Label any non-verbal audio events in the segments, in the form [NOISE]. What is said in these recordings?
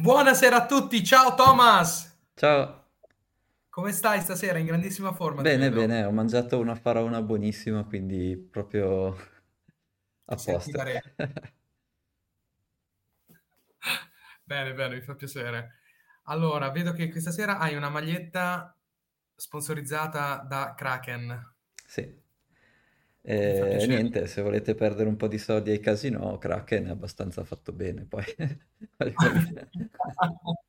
Buonasera a tutti, ciao Thomas! Ciao. Come stai stasera? In grandissima forma, Bene, bene, ho mangiato una faraona buonissima, quindi proprio a posto. [LAUGHS] Bene, bene, mi fa piacere. Allora, vedo che questa sera hai una maglietta sponsorizzata da Kraken. Sì. E piacere. niente, se volete perdere un po' di soldi ai casino, Kraken è abbastanza fatto bene, poi. [LAUGHS]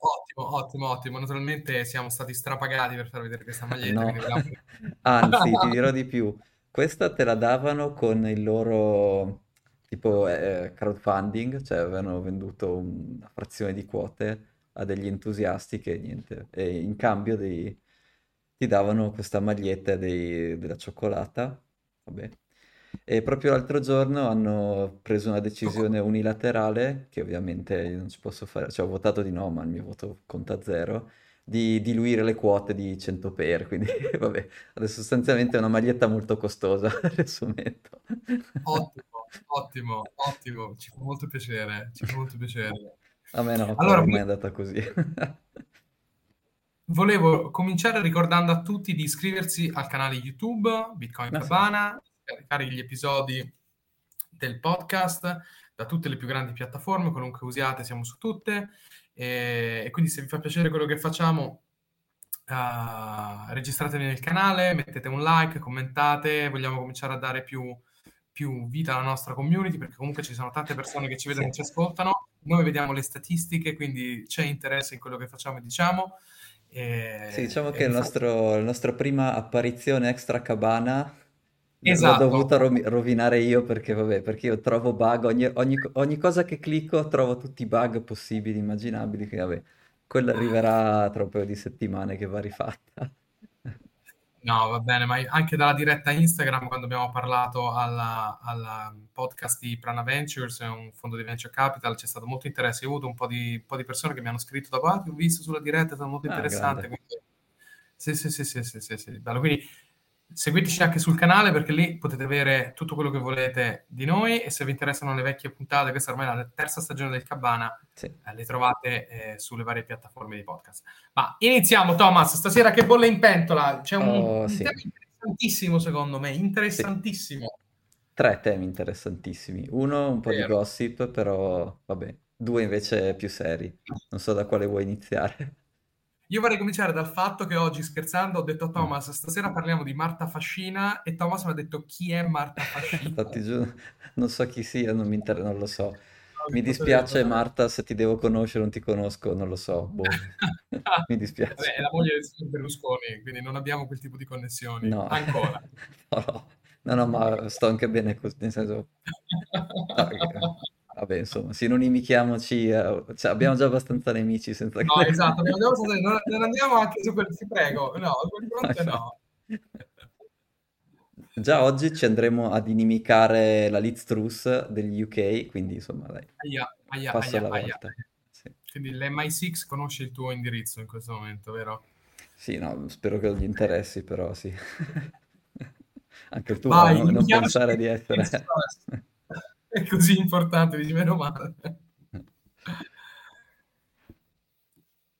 Ottimo, ottimo, ottimo. Naturalmente siamo stati strapagati per far vedere questa maglietta, No, [LAUGHS] anzi, ti dirò di più. Questa te la davano con il loro tipo eh, crowdfunding, cioè avevano venduto una frazione di quote a degli entusiasti che niente, e in cambio dei- ti davano questa maglietta dei- della cioccolata. Vabbè. E proprio l'altro giorno hanno preso una decisione unilaterale, che ovviamente non ci posso fare, cioè ho votato di no, ma il mio voto conta zero di diluire le quote di 100 per, quindi [LAUGHS] vabbè, adesso sostanzialmente è una maglietta molto costosa, [LAUGHS] riassumendo. Ottimo, ottimo, ottimo. Ci fa molto piacere, ci fa molto piacere. A me no, Allora, ormai è andata così. [LAUGHS] Volevo cominciare ricordando a tutti di iscriversi al canale YouTube Bitcoin Ma sì, Cabana, scaricare gli episodi del podcast da tutte le più grandi piattaforme, qualunque usiate, siamo su tutte. E, e quindi se vi fa piacere quello che facciamo, uh, registratevi nel canale, mettete un like, commentate, vogliamo cominciare a dare più, più vita alla nostra community perché comunque ci sono tante persone che ci vedono sì. e ci ascoltano. Noi vediamo le statistiche, quindi c'è interesse in quello che facciamo e diciamo. Sì, E, diciamo e che il nostro, la nostra prima apparizione extra cabana l- l'ho Esatto, dovuta rovi- rovinare io perché, vabbè, perché io trovo bug, ogni, ogni ogni cosa che clicco trovo tutti i bug possibili, immaginabili, che vabbè, quella arriverà tra un paio di settimane che va rifatta. No, va bene, ma anche dalla diretta Instagram, quando abbiamo parlato alla podcast di Prana Ventures, un fondo di venture capital, c'è stato molto interesse. Io ho avuto un po' di, un po' di persone che mi hanno scritto dopo, ah, ti ho visto sulla diretta, è stato molto Ah, interessante. Quindi, sì, sì, sì, sì, sì, sì, sì, bello. Quindi seguiteci anche sul canale perché lì potete avere tutto quello che volete di noi e se vi interessano le vecchie puntate, questa ormai è la terza stagione del Cabana, Sì. eh, le trovate eh, sulle varie piattaforme di podcast. Ma iniziamo, Thomas. Stasera che bolle in pentola? C'è un, Oh, un sì, tema interessantissimo, secondo me. sì. Interessantissimo. Tre temi interessantissimi. Uno un po' di Vero. gossip, però vabbè. Due invece più seri. Non so da quale vuoi iniziare. Io vorrei cominciare dal fatto che oggi, scherzando, ho detto a. Thomas, stasera parliamo di Marta Fascina e Thomas mi ha detto chi è Marta Fascina? [LAUGHS] Infatti, non so chi sia, non mi inter- non lo so. Mi dispiace? Marta, se ti devo conoscere, non ti conosco, non lo so. Boh. [LAUGHS] Mi Vabbè, dispiace. è la moglie del signor Berlusconi, quindi non abbiamo quel tipo di connessioni. No, Ancora. [LAUGHS] no, no, no, no, ma sto anche bene così, nel senso, no, vabbè, insomma, sinonimichiamoci, eh, cioè, abbiamo già abbastanza nemici senza che No, esatto, già passato- non, non andiamo anche su quel, ti prego, no, quel No, fronte no. [LAUGHS] Già oggi ci andremo ad inimicare la Liz Truss degli UK, quindi insomma, dai, Aia, aia, passo aia, alla volta. Sì. Quindi l'MI6 conosce il tuo indirizzo in questo momento, vero? Sì, no, spero che non gli interessi, però sì. [LAUGHS] Anche il tuo, Vai, non, non pensare di essere... [LAUGHS] È così importante, dici meno male.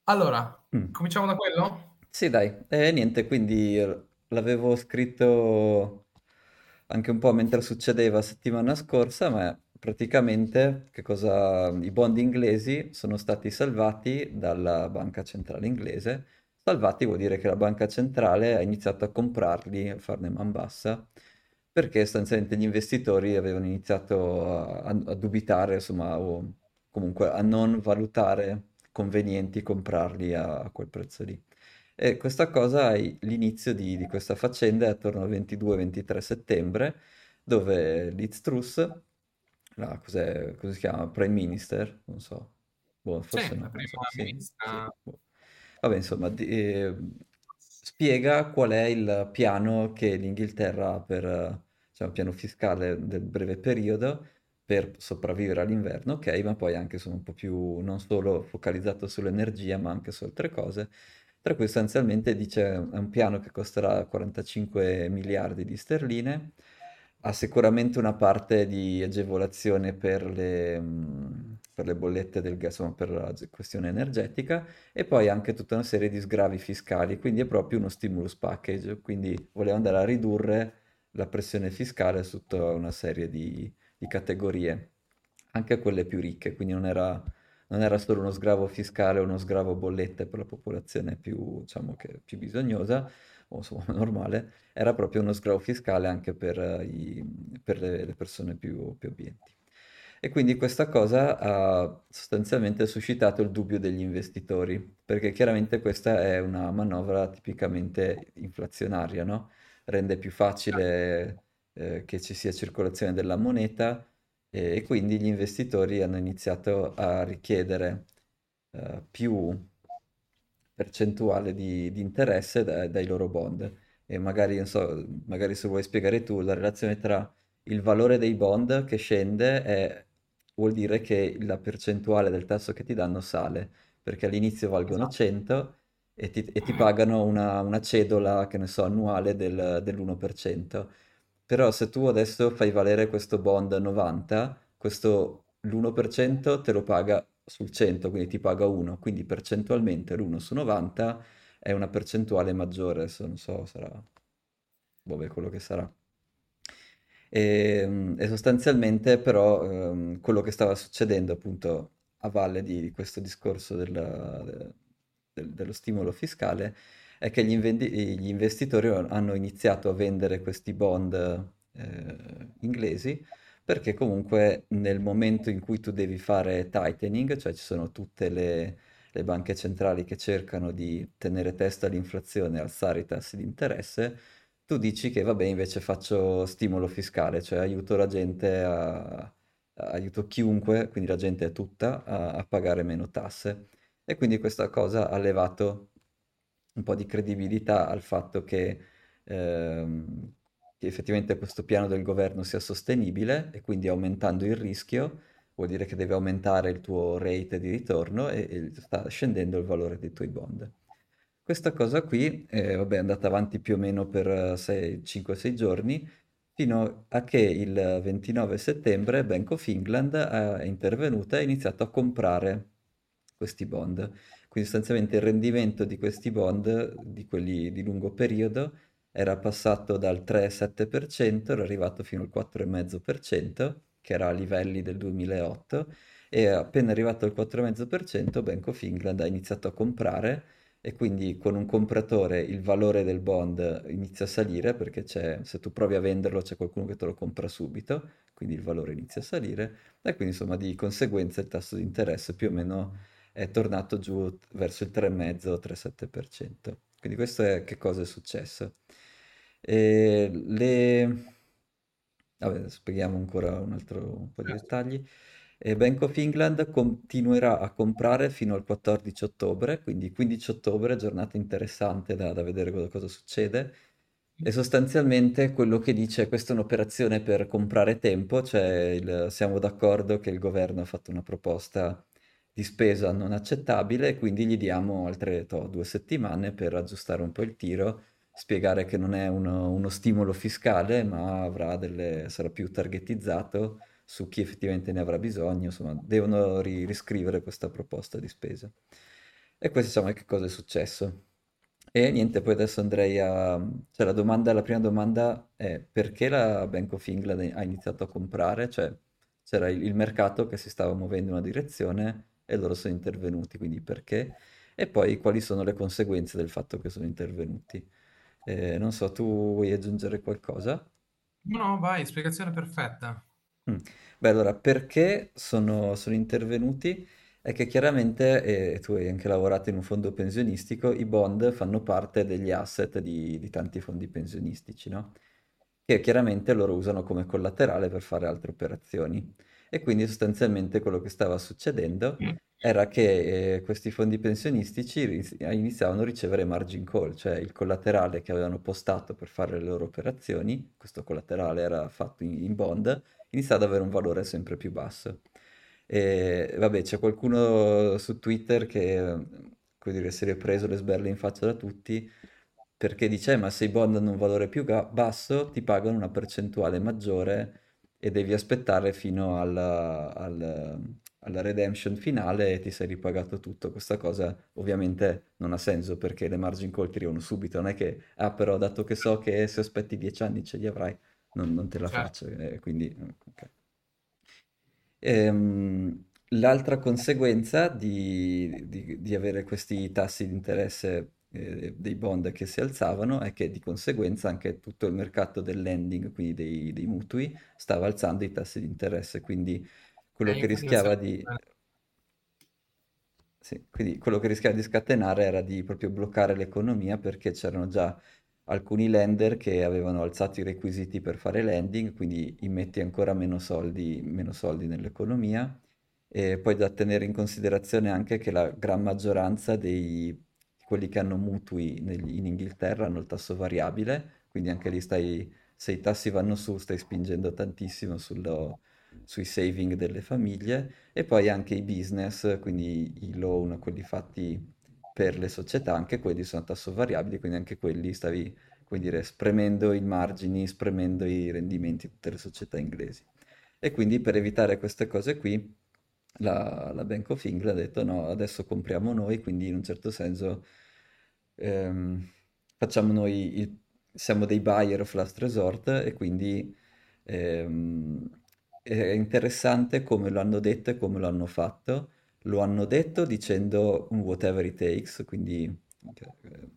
Allora, Mm. cominciamo da quello? Sì, dai, e niente, quindi eh, l'avevo scritto anche un po' mentre succedeva settimana scorsa, ma praticamente che cosa... i bond inglesi sono stati salvati dalla banca centrale inglese. Salvati vuol dire che la banca centrale ha iniziato a comprarli, a farne man bassa, perché sostanzialmente gli investitori avevano iniziato a, a dubitare, insomma, o comunque a non valutare convenienti comprarli a, a quel prezzo lì. E questa cosa, è l'inizio di, di questa faccenda è attorno al 22-23 settembre, dove Liz Truss, la, cos'è, cosa si chiama? Prime Minister? Non so. Boh, Sì, forse no. Sì, sì. ministra. boh. Vabbè, insomma, di- eh, spiega qual è il piano che l'Inghilterra ha per, eh, cioè un piano fiscale del breve periodo per sopravvivere all'inverno, ok, ma poi anche sono un po' più non solo focalizzato sull'energia, ma anche su altre cose. Tra cui sostanzialmente dice è un piano che costerà 45 miliardi di sterline, ha sicuramente una parte di agevolazione per le, per le bollette del gas, insomma, per la questione energetica, e poi anche tutta una serie di sgravi fiscali, quindi è proprio uno stimulus package, quindi voleva andare a ridurre la pressione fiscale su tutta una serie di, di categorie, anche quelle più ricche, quindi non era, non era solo uno sgravo fiscale o uno sgravo bollette per la popolazione più, diciamo più bisognosa, o insomma [LAUGHS] normale, era proprio uno sgravo fiscale anche per, i, per le, le, persone più, più abbienti. E quindi questa cosa ha sostanzialmente suscitato il dubbio degli investitori, perché chiaramente questa è una manovra tipicamente inflazionaria, no? Rende più facile eh, che ci sia circolazione della moneta e, e, quindi gli investitori hanno iniziato a richiedere eh, più percentuale di, di interesse da- dai loro bond. E magari, non so, magari se vuoi spiegare tu la relazione tra il valore dei bond che scende è vuol dire che la percentuale del tasso che ti danno sale, perché all'inizio valgono 100 esatto. E ti, e ti pagano una, una, cedola, che ne so, annuale del, dell'1%. Però se tu adesso fai valere questo bond 90, questo l'1% te lo paga sul 100, quindi ti paga 1, quindi percentualmente l'1 su 90 è una percentuale maggiore, adesso non so, sarà, vabbè, quello che sarà. E, ehm, e sostanzialmente però ehm, quello che stava succedendo appunto a valle di, di questo discorso della, del, dello stimolo fiscale è che gli, invendi- gli, investitori hanno iniziato a vendere questi bond eh, inglesi perché comunque nel momento in cui tu devi fare tightening, cioè ci sono tutte le, le banche centrali che cercano di tenere testa all'inflazione e alzare i tassi di interesse, tu dici che vabbè invece faccio stimolo fiscale, cioè aiuto la gente a, aiuto chiunque, quindi la gente è tutta, a, a, pagare meno tasse. E quindi questa cosa ha levato un po' di credibilità al fatto che, ehm, che effettivamente questo piano del governo sia sostenibile e quindi aumentando il rischio vuol dire che deve aumentare il tuo rate di ritorno e, e sta scendendo il valore dei tuoi bond. Questa cosa qui, eh, vabbè, è andata avanti più o meno per 5-6 giorni, fino a che il 29 settembre Bank of England è intervenuta e ha iniziato a comprare questi bond. Quindi sostanzialmente il rendimento di questi bond, di quelli di lungo periodo, era passato dal 3,7%, era arrivato fino al 4,5%, che era a livelli del 2008, e appena arrivato al 4,5% Bank of England ha iniziato a comprare e quindi con un compratore il valore del bond inizia a salire perché se tu provi a venderlo c'è qualcuno che te lo compra subito, quindi il valore inizia a salire e quindi insomma di conseguenza il tasso di interesse più o meno è tornato giù verso il 3,5-3,7%. Quindi questo è che cosa è successo. E le... Vabbè, spieghiamo ancora un altro un po' di certo. dettagli. E Bank of England continuerà a comprare fino al 14 ottobre, quindi 15 ottobre, giornata interessante da, da vedere cosa, cosa succede. E sostanzialmente quello che dice è questa è un'operazione per comprare tempo, cioè il, siamo d'accordo che il governo ha fatto una proposta di spesa non accettabile, quindi gli diamo altre to, due settimane per aggiustare un po' il tiro, spiegare che non è uno, uno stimolo fiscale, ma delle, sarà più targetizzato su chi effettivamente ne avrà bisogno, insomma, devono ri- riscrivere questa proposta di spesa. E questo insomma è che cosa è successo. E niente, poi adesso andrei a... Cioè la domanda, la prima domanda è perché la Bank of England ha iniziato a comprare? Cioè c'era il, il mercato che si stava muovendo in una direzione e loro sono intervenuti, quindi perché? E poi quali sono le conseguenze del fatto che sono intervenuti? Eh, non so, tu vuoi aggiungere qualcosa? No, vai, spiegazione perfetta. Mm. Beh, allora, perché sono, sono intervenuti? È che chiaramente, e tu hai anche lavorato in un fondo pensionistico, i bond fanno parte degli asset di, di tanti fondi pensionistici, no? Che chiaramente loro usano come collaterale per fare altre operazioni. E quindi sostanzialmente quello che stava succedendo mm. era che eh, questi fondi pensionistici iniziavano a ricevere margin call, cioè il collaterale che avevano postato per fare le loro operazioni, questo collaterale era fatto in, in bond, inizia ad avere un valore sempre più basso. E vabbè, c'è qualcuno su Twitter che, dire, si è preso le sberle in faccia da tutti perché dice, "Eh, ma se i bond hanno un valore più ga- basso, ti pagano una percentuale maggiore e devi aspettare fino al, al- alla redemption finale e ti sei ripagato tutto. Questa cosa ovviamente non ha senso perché le margin call ti arrivano subito, non è che, ah però dato che so che se aspetti dieci anni ce li avrai, non, non te la Certo. faccio, eh, quindi... ok. Ehm, l'altra conseguenza di, di- di avere questi tassi di interesse eh, dei bond che si alzavano è che di conseguenza anche tutto il mercato del lending, quindi dei, dei mutui, stava alzando i tassi di interesse, quindi quello Eh, che rischiava di... Sì, quindi quello che rischiava di scatenare era di proprio bloccare l'economia perché c'erano già alcuni lender che avevano alzato i requisiti per fare lending, quindi immetti ancora meno soldi, meno soldi nell'economia. E poi da tenere in considerazione anche che la gran maggioranza dei quelli che hanno mutui negli- in Inghilterra hanno il tasso variabile, quindi anche lì stai, se i tassi vanno su, stai spingendo tantissimo sullo- sui saving delle famiglie. E poi anche i business, quindi i loan, quelli fatti per le società, anche quelli sono a tasso variabile, quindi anche quelli stavi, come dire, spremendo i margini, spremendo i rendimenti di tutte le società inglesi. E quindi per evitare queste cose qui, la, la Bank of England ha detto no, adesso compriamo noi, quindi in un certo senso ehm, facciamo noi il, siamo dei buyer of last resort e quindi ehm, è interessante come lo hanno detto e come lo hanno fatto. Lo hanno detto dicendo un whatever it takes, quindi, eh,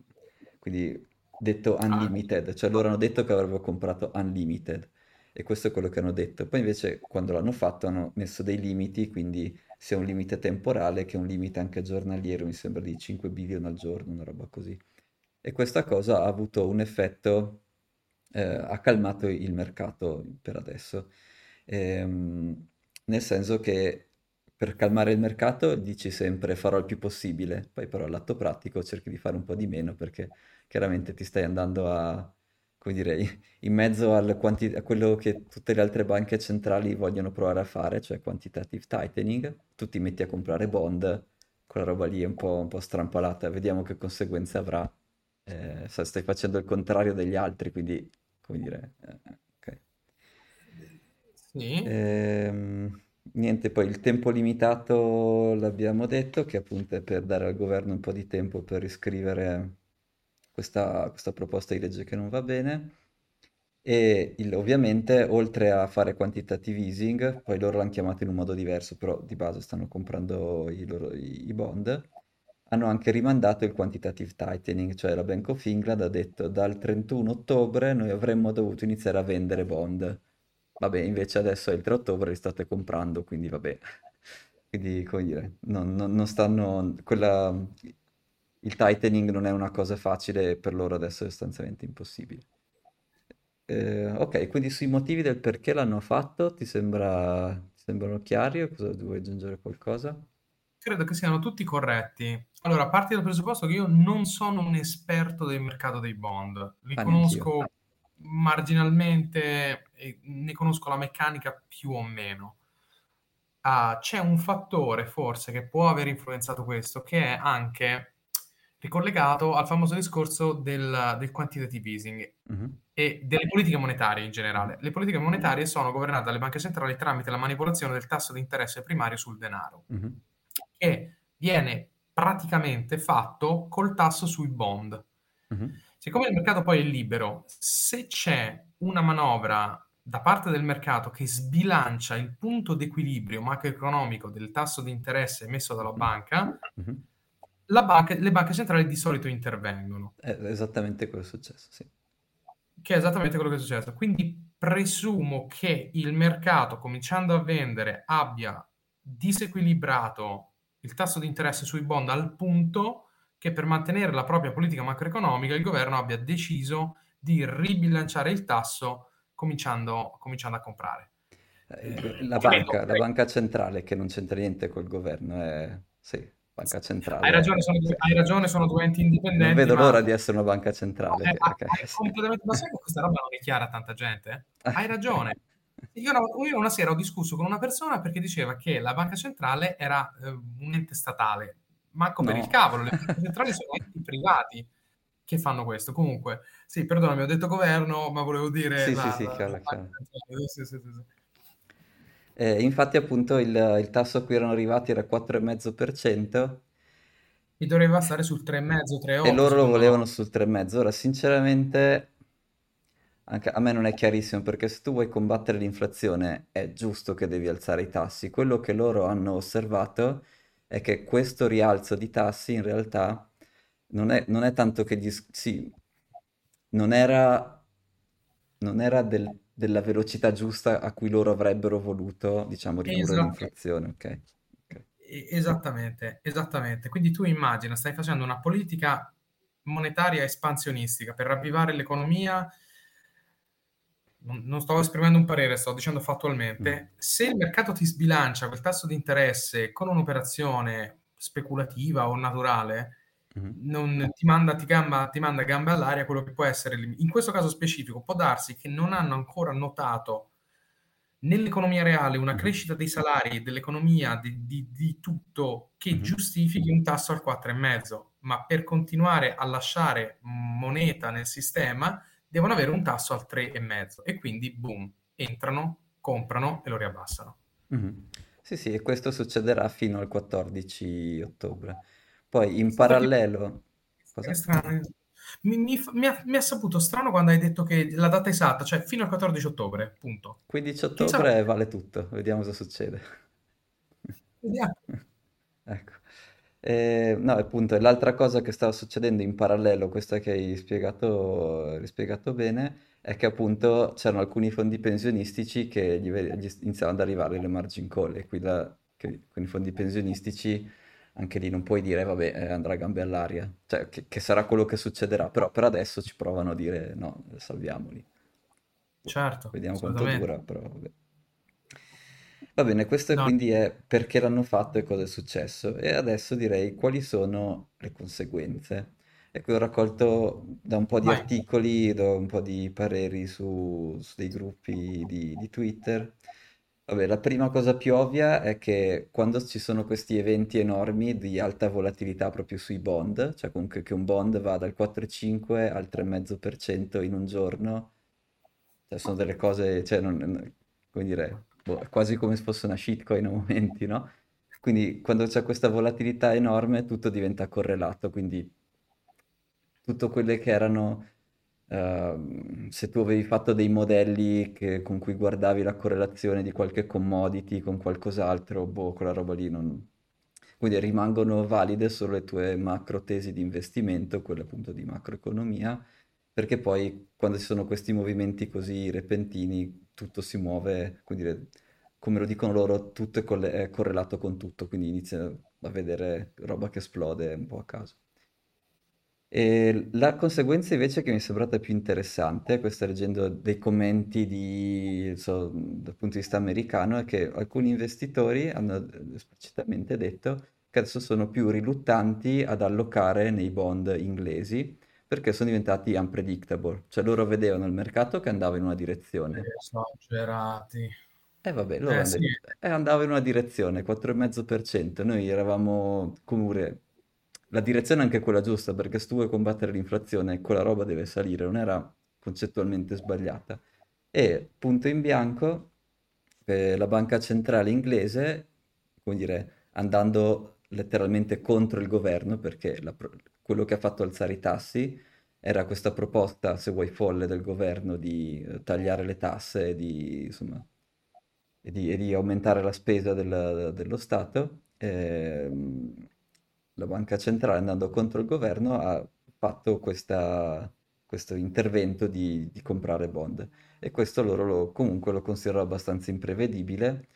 quindi detto Ah, unlimited, cioè loro hanno detto che avrebbero comprato unlimited e questo è quello che hanno detto. Poi invece quando l'hanno fatto hanno messo dei limiti, quindi sia un limite temporale che un limite anche giornaliero, mi sembra di 5 billion al giorno, una roba così. E questa cosa ha avuto un effetto, eh, ha calmato il mercato per adesso. Ehm, nel senso che per calmare il mercato dici sempre farò il più possibile, poi però all'atto pratico cerchi di fare un po' di meno perché chiaramente ti stai andando a, come dire, in mezzo al quanti- a quello che tutte le altre banche centrali vogliono provare a fare, cioè quantitative tightening, tu ti metti a comprare bond, quella roba lì è un po', un po' strampalata, vediamo che conseguenze avrà. Eh, stai facendo il contrario degli altri, quindi, come dire, eh, ok. sì. Ehm, niente, poi il tempo limitato l'abbiamo detto, che appunto è per dare al governo un po' di tempo per riscrivere questa, questa proposta di legge che non va bene. E il- ovviamente, oltre a fare quantitative easing, poi loro l'hanno chiamato in un modo diverso, però di base stanno comprando i, loro, i, bond, hanno anche rimandato il quantitative tightening, cioè la Bank of England ha detto dal 31 ottobre noi avremmo dovuto iniziare a vendere bond. Vabbè, invece adesso è il 3 ottobre li state comprando, quindi vabbè. [LAUGHS] Quindi, come dire, non, non- non stanno... Quella, il tightening non è una cosa facile e per loro adesso è sostanzialmente impossibile. Eh, ok, quindi sui motivi del perché l'hanno fatto, ti sembra, ti sembrano chiari o cosa vuoi aggiungere qualcosa? Credo che siano tutti corretti. Allora, parti dal presupposto che io non sono un esperto del mercato dei bond, li Ah, conosco marginalmente e ne conosco la meccanica più o meno. Ah, c'è un fattore forse che può aver influenzato questo, che è anche ricollegato al famoso discorso del, del quantitative easing Mhm, e delle politiche monetarie in generale. Le politiche monetarie sono governate dalle banche centrali tramite la manipolazione del tasso di interesse primario sul denaro, mhm, che viene praticamente fatto col tasso sui bond. mhm, Siccome il mercato poi è libero, se c'è una manovra da parte del mercato che sbilancia il punto d'equilibrio macroeconomico del tasso di interesse emesso dalla banca, mhm. la banca- le banche centrali di solito intervengono. È esattamente quello che è successo, sì. Che è esattamente quello che è successo. Quindi presumo che il mercato, cominciando a vendere, abbia disequilibrato il tasso di interesse sui bond al punto che per mantenere la propria politica macroeconomica il governo abbia deciso di ribilanciare il tasso cominciando, cominciando a comprare. Eh, Eh, la credo, banca, la credo. banca centrale che non c'entra niente col governo, è... Sì, banca Hai centrale, ragione, sono sì. due, hai ragione, sono due enti Non indipendenti, vedo ma l'ora di essere una banca No, centrale, eh, ha- ok, hai sì. completamente... Ma sai che questa roba non è chiara a tanta gente? [LAUGHS] Hai ragione. Io, una- io una sera ho discusso con una persona perché diceva che la banca centrale era eh, un ente statale. Manco per il No. cavolo, le banche centrali sono enti privati che fanno questo. Comunque, sì, perdonami, ho detto governo, ma volevo dire Sì, sì, la, sì, la- la chiaro, banca chiaro. Sì, sì, sì, sì. Eh, infatti appunto il, il tasso a cui erano arrivati era 4,5% E doveva stare sul 3,5, e 3,8 loro lo volevano sul 3,5. Ora, sinceramente, anche a me non è chiarissimo perché se tu vuoi combattere l'inflazione è giusto che devi alzare i tassi. Quello che loro hanno osservato è che questo rialzo di tassi in realtà non è, non è tanto che gli... Sì, non era, non era del- della velocità giusta a cui loro avrebbero voluto, diciamo, ridurre Esatto. l'inflazione, ok? Esattamente, esattamente. Quindi tu immagina, stai facendo una politica monetaria espansionistica per ravvivare l'economia. Non, non sto esprimendo un parere, sto dicendo Mm, fattualmente. Se il mercato ti sbilancia quel tasso di interesse con un'operazione speculativa o naturale, non ti manda, ti gamba- ti manda gambe all'aria quello che può essere. In questo caso specifico, può darsi che non hanno ancora notato nell'economia reale una mhm, crescita dei salari, dell'economia, di, di- di tutto che mhm, giustifichi un tasso al 4,5, ma per continuare a lasciare moneta nel sistema devono avere un tasso al 3,5 e quindi boom, entrano, comprano e lo riabbassano. mhm. Sì, sì, e questo succederà fino al 14 ottobre. Poi in Chissà parallelo... Cosa? strano. Mi, mi fa- mi ha, mi ha saputo strano quando hai detto che la data esatta, cioè fino al 14 ottobre, punto. 15 Chissà ottobre perché. vale tutto, vediamo cosa succede. Vediamo. [LAUGHS] Ecco. Eh, no, appunto, l'altra cosa che stava succedendo in parallelo, questa che hai spiegato, spiegato bene, è che appunto c'erano alcuni fondi pensionistici che gli, gli iniziavano ad arrivare le margin call e qui da- che- con i fondi pensionistici anche lì non puoi dire vabbè eh, andrà a gambe all'aria, cioè che, che sarà quello che succederà, però per adesso ci provano a dire no, salviamoli. Certo, Vediamo quanto dura, però vabbè. Va bene, questo No, quindi è perché l'hanno fatto e cosa è successo. E adesso direi quali sono le conseguenze. E qui ho raccolto da un po' di vai. articoli, da un po' di pareri su, su dei gruppi di, di Twitter. Vabbè, la prima cosa più ovvia è che quando ci sono questi eventi enormi di alta volatilità proprio sui bond, cioè comunque che un bond va dal 4,5 al 3,5% in un giorno, cioè sono delle cose, cioè non, come dire, boh, quasi come se fosse una shitcoin a momenti, no? Quindi quando c'è questa volatilità enorme tutto diventa correlato, quindi tutto quelle che erano, ehm, se tu avevi fatto dei modelli che- con cui guardavi la correlazione di qualche commodity con qualcos'altro, boh, quella roba lì non... Quindi rimangono valide solo le tue macro tesi di investimento, quelle appunto di macroeconomia, perché poi quando ci sono questi movimenti così repentini, tutto si muove, quindi come lo dicono loro, tutto è, colle- è correlato con tutto, quindi inizia a vedere roba che esplode un po' a caso. E la conseguenza invece che mi è sembrata più interessante, questa leggendo dei commenti di, so, dal punto di vista americano, è che alcuni investitori hanno esplicitamente detto che adesso sono più riluttanti ad allocare nei bond inglesi perché sono diventati unpredictable, cioè loro vedevano il mercato che andava in una direzione. Esagerati. e vabbè, loro Eh sì, detto, e andava in una direzione, 4,5%, noi eravamo comunque, la direzione è anche quella giusta, perché se tu vuoi combattere l'inflazione, quella roba deve salire, non era concettualmente sbagliata. E punto in bianco, eh, la banca centrale inglese, come dire, andando letteralmente contro il governo, perché la quello che ha fatto alzare i tassi era questa proposta, se vuoi, folle del governo di eh, tagliare le tasse e di, insomma, e di, e di aumentare la spesa del- dello Stato, ehm, la banca centrale, andando contro il governo, ha fatto questa- questo intervento di, di comprare bond. E questo loro lo- comunque lo considerano abbastanza imprevedibile,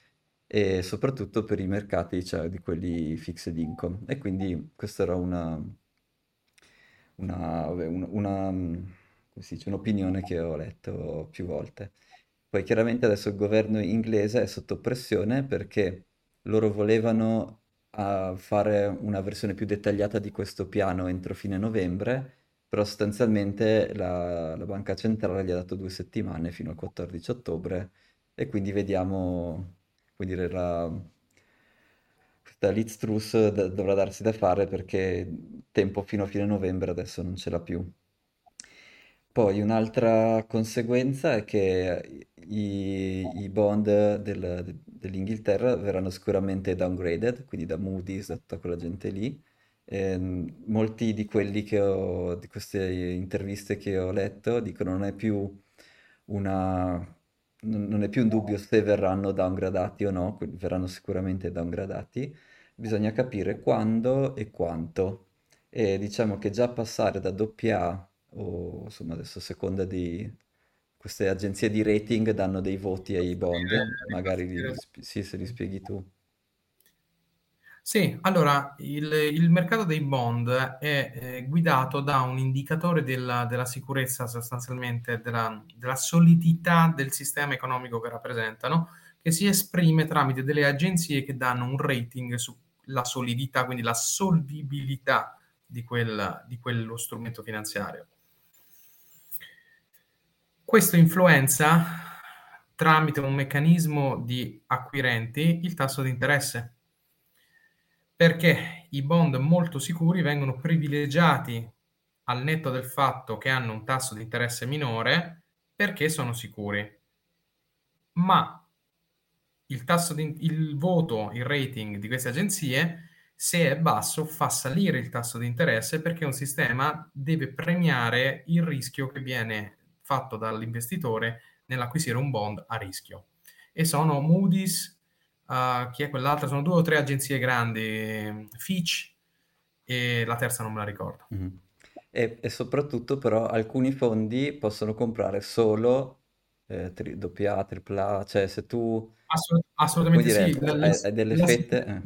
e soprattutto per i mercati, cioè di quelli fixed income. E quindi questa era una, una, una, dice, un'opinione che ho letto più volte. Poi chiaramente adesso il governo inglese è sotto pressione perché loro volevano ah, fare una versione più dettagliata di questo piano entro fine novembre, però sostanzialmente la, la banca centrale gli ha dato due settimane fino al 14 ottobre e quindi vediamo, come dire, la, questa Truss dovrà darsi da fare perché tempo fino a fine novembre adesso non ce l'ha più. Poi un'altra conseguenza è che i, i bond del- dell'Inghilterra verranno sicuramente downgraded, quindi da Moody's, da tutta quella gente lì. Ehm, molti di quelli che ho, di queste interviste che ho letto dicono non è più una, non è più un dubbio se verranno downgradati o no, verranno sicuramente downgradati, bisogna capire quando e quanto. E diciamo che già passare da AA o insomma adesso a seconda di queste agenzie di rating danno dei voti ai bond, magari li- sp- sì, se li spieghi tu. Sì, allora il, il mercato dei bond è eh, guidato da un indicatore della, della sicurezza, sostanzialmente della, della solidità del sistema economico che rappresentano, che si esprime tramite delle agenzie che danno un rating sulla solidità, quindi la solvibilità di, quel, di quello strumento finanziario. Questo influenza tramite un meccanismo di acquirenti il tasso di interesse perché i bond molto sicuri vengono privilegiati al netto del fatto che hanno un tasso di interesse minore perché sono sicuri. Ma il tasso di, il voto, il rating di queste agenzie, se è basso, fa salire il tasso di interesse perché un sistema deve premiare il rischio che viene fatto dall'investitore nell'acquisire un bond a rischio. E sono Moody's, uh, chi è quell'altra? Sono due o tre agenzie grandi, Fitch e la terza non me la ricordo. Mhm. E, e soprattutto però alcuni fondi possono comprare solo eh, tri- AA, AAA, cioè se tu, Assolut- assolutamente dire, sì. Hai, delle l'asset, fette... eh.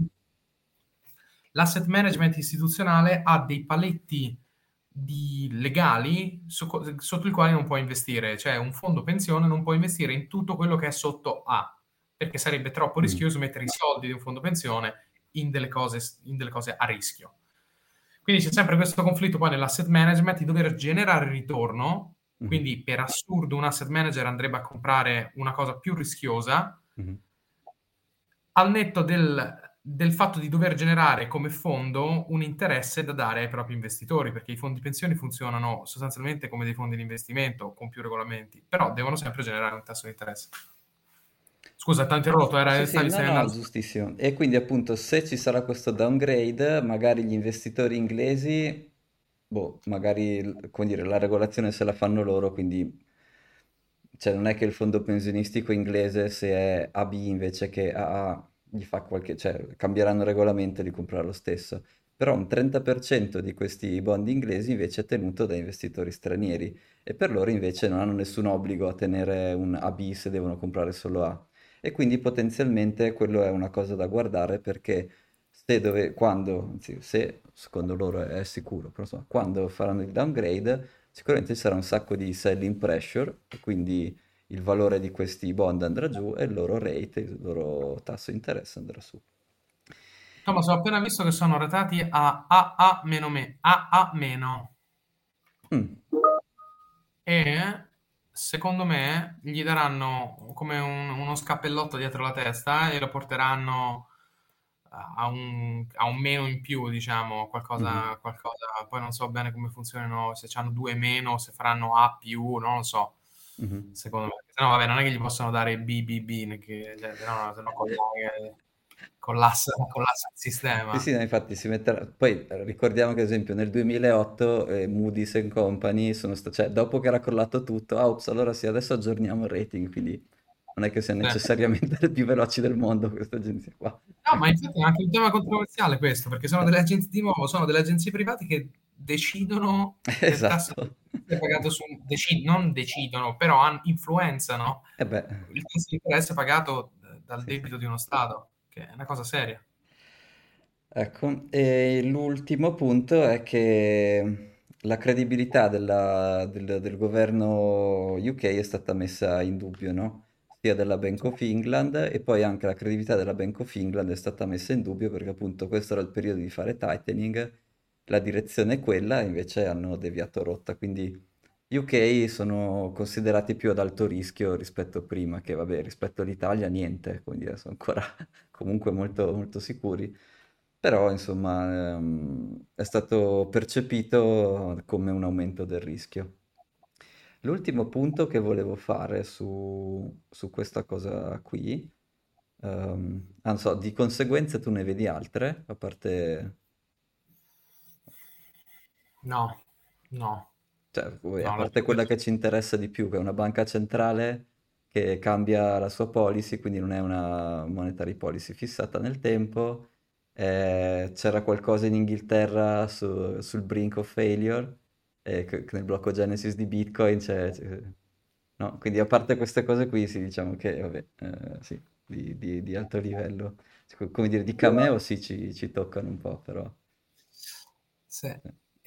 l'asset management istituzionale ha dei paletti di legali so- sotto i quali non può investire, cioè un fondo pensione non può investire in tutto quello che è sotto A, perché sarebbe troppo Mm, rischioso mettere i soldi di un fondo pensione in delle cose, in delle cose a rischio. Quindi c'è sempre questo conflitto poi nell'asset management di dover generare ritorno, mhm, quindi per assurdo un asset manager andrebbe a comprare una cosa più rischiosa, mhm, al netto del, del fatto di dover generare come fondo un interesse da dare ai propri investitori, perché i fondi pensioni funzionano sostanzialmente come dei fondi di investimento con più regolamenti, però devono sempre generare un tasso di interesse. Scusa, ho interrotto, Sì, era, sì, stavi, no, no, giustissimo. E quindi appunto se ci sarà questo downgrade, magari gli investitori inglesi, boh, magari, come dire, la regolazione se la fanno loro, quindi cioè non è che il fondo pensionistico inglese se è AB invece che AA gli fa qualche, cioè cambieranno il regolamento di comprare lo stesso. Però un 30% di questi bond inglesi invece è tenuto da investitori stranieri e per loro invece non hanno nessun obbligo a tenere un AB se devono comprare solo A. E quindi potenzialmente quello è una cosa da guardare perché se dove, quando, anzi se secondo loro è sicuro, però insomma, quando faranno il downgrade sicuramente ci sarà un sacco di selling pressure e quindi il valore di questi bond andrà giù e il loro rate, il loro tasso di interesse andrà su. Thomas, ho appena visto che sono ratati a AA meno me, AA meno. Mm, E secondo me gli daranno come un- uno scappellotto dietro la testa e lo porteranno a un, a un meno in più, diciamo, qualcosa, qualcosa. Poi non so bene come funzionano, se hanno due meno, se faranno A più, non lo so. Mhm. Secondo me, se no, vabbè, non è che gli possono dare BBB, che, cioè, se no, se no colla- collassa, collassa il Sì, sistema. sì, no, infatti si metterà... Poi ricordiamo che ad esempio nel 2008 eh, Moody's and Company sono stati... cioè dopo che era crollato tutto, ah, ops, allora sì, adesso aggiorniamo il rating, quindi non è che sia Sì. necessariamente [LAUGHS] le più veloci del mondo questa agenzia qua. No, ma infatti è anche un tema controversiale questo, perché sono delle agenzie, di nuovo, sono delle agenzie private che decidono [LAUGHS] esatto. Pagato su, deci- non decidono, però han- influenzano E beh, il tasso di interesse pagato eh, dal debito di uno Stato, che è una cosa seria. Ecco, e l'ultimo punto è che la credibilità della- del, del governo UK è stata messa in dubbio, no? Sia della Bank of England e poi anche la credibilità della Bank of England è stata messa in dubbio perché appunto questo era il periodo di fare tightening, la direzione è quella, invece hanno deviato rotta, quindi UK sono considerati più ad alto rischio rispetto a prima, che vabbè, rispetto all'Italia niente, quindi sono ancora [LAUGHS] comunque molto, molto sicuri. Però, insomma, ehm, è stato percepito come un aumento del rischio. L'ultimo punto che volevo fare su, su questa cosa qui, ah, non so, di conseguenza tu ne vedi altre, a parte, No, no, cioè, voi- a no, la- parte quella che ci interessa di più, che è una banca centrale che cambia la sua policy, quindi non è una monetary policy fissata nel tempo. Eh, c'era qualcosa in Inghilterra su- sul brink of failure, eh, che- nel blocco Genesis di Bitcoin c'è... c'è- No, quindi a parte queste cose qui, sì, diciamo che, vabbè, eh, sì, di, di- di alto livello, Cioè, come dire, di cameo sì, ci, ci toccano un po', però... Sì.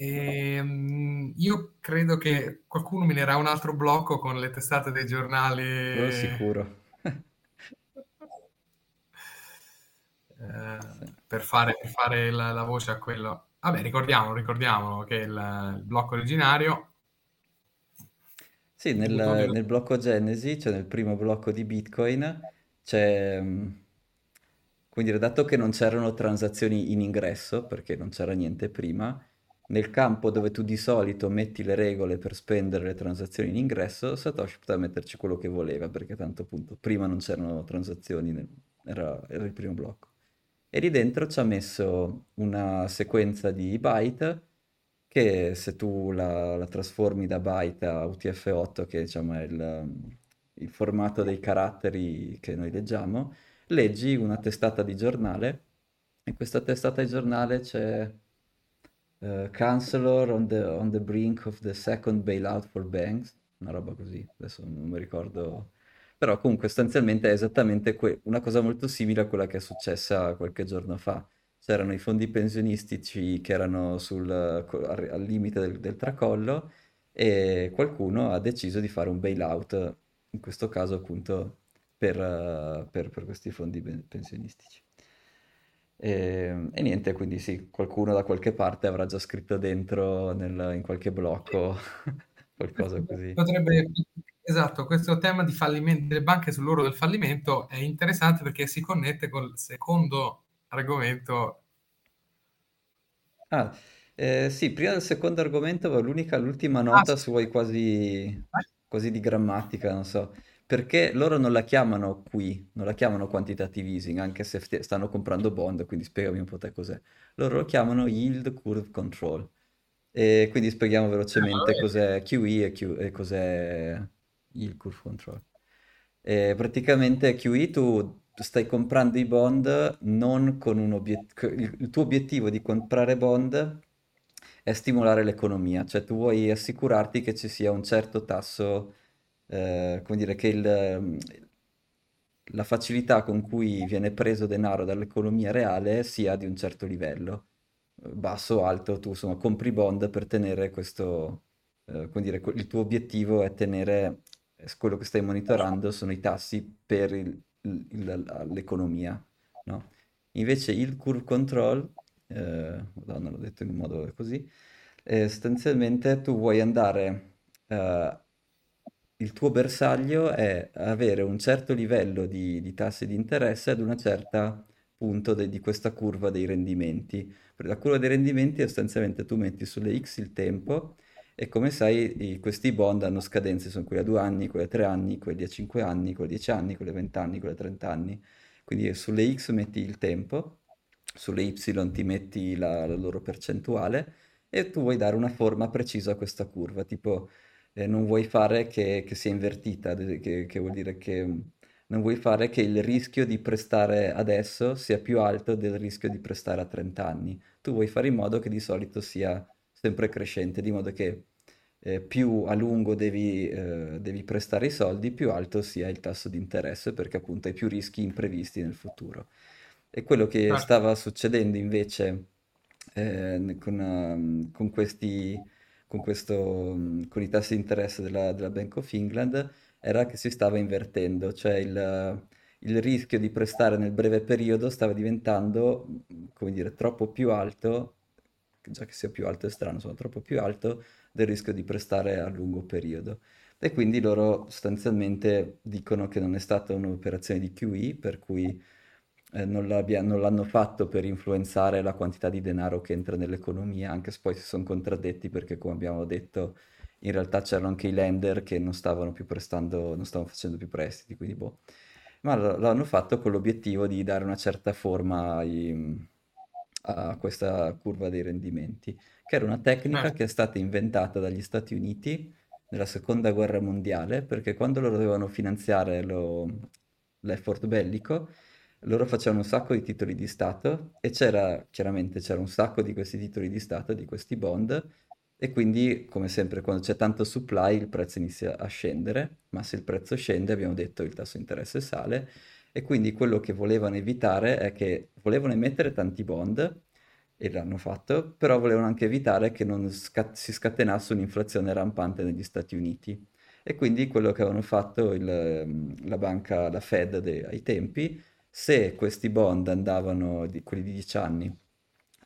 Eh, Ehm, io credo che qualcuno minerà un altro blocco con le testate dei giornali quello sicuro. [LAUGHS] eh, per fare, per fare la, la voce a quello. Vabbè, ricordiamolo, ricordiamolo che il, il blocco originario Sì, nel, nel... blocco Genesi, cioè nel primo blocco di Bitcoin, c'è, come dire, dato che non c'erano transazioni in ingresso, perché non c'era niente prima, nel campo dove tu di solito metti le regole per spendere le transazioni in ingresso, Satoshi poteva metterci quello che voleva, perché tanto appunto prima non c'erano transazioni, nel- era, era il primo blocco. E lì dentro ci ha messo una sequenza di byte che se tu la, la trasformi da byte a UTF-8, che diciamo è il, il formato dei caratteri che noi leggiamo, leggi una testata di giornale e questa testata di giornale c'è eh, Counselor on the, on the brink of the second bailout for banks, una roba così, adesso non mi ricordo, però comunque sostanzialmente è esattamente que- una cosa molto simile a quella che è successa qualche giorno fa. C'erano i fondi pensionistici che erano sul, al, limite del, del tracollo e qualcuno ha deciso di fare un bailout, in questo caso appunto per, eh, per- per questi fondi pensionistici. E, e niente, quindi sì, qualcuno da qualche parte avrà già scritto dentro nel- in qualche blocco [LAUGHS] qualcosa così. Potrebbe, esatto, questo tema di fallimento delle banche sull'oro del fallimento è interessante perché si connette col secondo argomento. Ah, eh, sì, prima del secondo argomento, l'unica, l'ultima Ah, nota sì. su quasi, quasi di grammatica, non so, perché loro non la chiamano qui, non la chiamano quantitative easing, anche se st- stanno comprando bond, quindi spiegami un po' te cos'è. Loro lo chiamano yield curve control. E quindi spieghiamo Ah, velocemente vedi. cos'è QE e, Q- e cos'è yield curve control. E praticamente QE tu stai comprando i bond non con un obiettivo, il tuo obiettivo di comprare bond è stimolare l'economia, cioè tu vuoi assicurarti che ci sia un certo tasso, eh, come dire, che il, la facilità con cui viene preso denaro dall'economia reale sia di un certo livello, eh, basso alto, tu insomma compri bond per tenere questo, eh, come dire, il tuo obiettivo è tenere, eh, quello che stai monitorando sono i tassi per il- il- l'economia, no? Invece il curve control, eh, Madonna, l'ho detto in un modo così, eh, sostanzialmente tu vuoi andare, eh, il tuo bersaglio è avere un certo livello di, di tassi di interesse ad una certa punto de- di questa curva dei rendimenti. La curva dei rendimenti è sostanzialmente tu metti sulle X il tempo e come sai i- questi bond hanno scadenze, sono quelli a 2 anni, quelli a 3 anni, quelli a 5 anni, quelli a 10 anni, quelli a 20 anni, quelli a 30 anni. Quindi sulle X metti il tempo, sulle Y ti metti la la loro percentuale e tu vuoi dare una forma precisa a questa curva, tipo eh, non vuoi fare che, che sia invertita, che, che vuol dire che mm, non vuoi fare che il rischio di prestare adesso sia più alto del rischio di prestare a 30 anni. Tu vuoi fare in modo che di solito sia sempre crescente, di modo che eh, più a lungo devi, eh, devi prestare i soldi, più alto sia il tasso di interesse, perché appunto hai più rischi imprevisti nel futuro. E quello che Certo. stava succedendo invece eh, con, ehm, con questi, con questo, con i tassi di interesse della, della Bank of England era che si stava invertendo, cioè il, il rischio di prestare nel breve periodo stava diventando, come dire, troppo più alto, già che sia più alto è strano, insomma, troppo più alto del rischio di prestare a lungo periodo. E quindi loro sostanzialmente dicono che non è stata un'operazione di QE, per cui eh, non l'abbia- non l'hanno fatto per influenzare la quantità di denaro che entra nell'economia, anche se poi si sono contraddetti perché, come abbiamo detto, in realtà c'erano anche i lender che non stavano più prestando, non stavano facendo più prestiti, quindi boh. Ma l- l'hanno fatto con l'obiettivo di dare una certa forma ai- a questa curva dei rendimenti, che era una tecnica Eh, che è stata inventata dagli Stati Uniti nella seconda guerra mondiale, perché quando loro dovevano finanziare lo- l'effort bellico, loro facevano un sacco di titoli di Stato e c'era, chiaramente c'era un sacco di questi titoli di Stato, di questi bond, e quindi, come sempre, quando c'è tanto supply il prezzo inizia a scendere, ma se il prezzo scende, abbiamo detto, il tasso di interesse sale, e quindi quello che volevano evitare è che volevano emettere tanti bond, e l'hanno fatto, però volevano anche evitare che non sca- si scatenasse un'inflazione rampante negli Stati Uniti. E quindi quello che avevano fatto il, la banca, la Fed de- ai tempi, se questi bond andavano, di, quelli di 10 anni,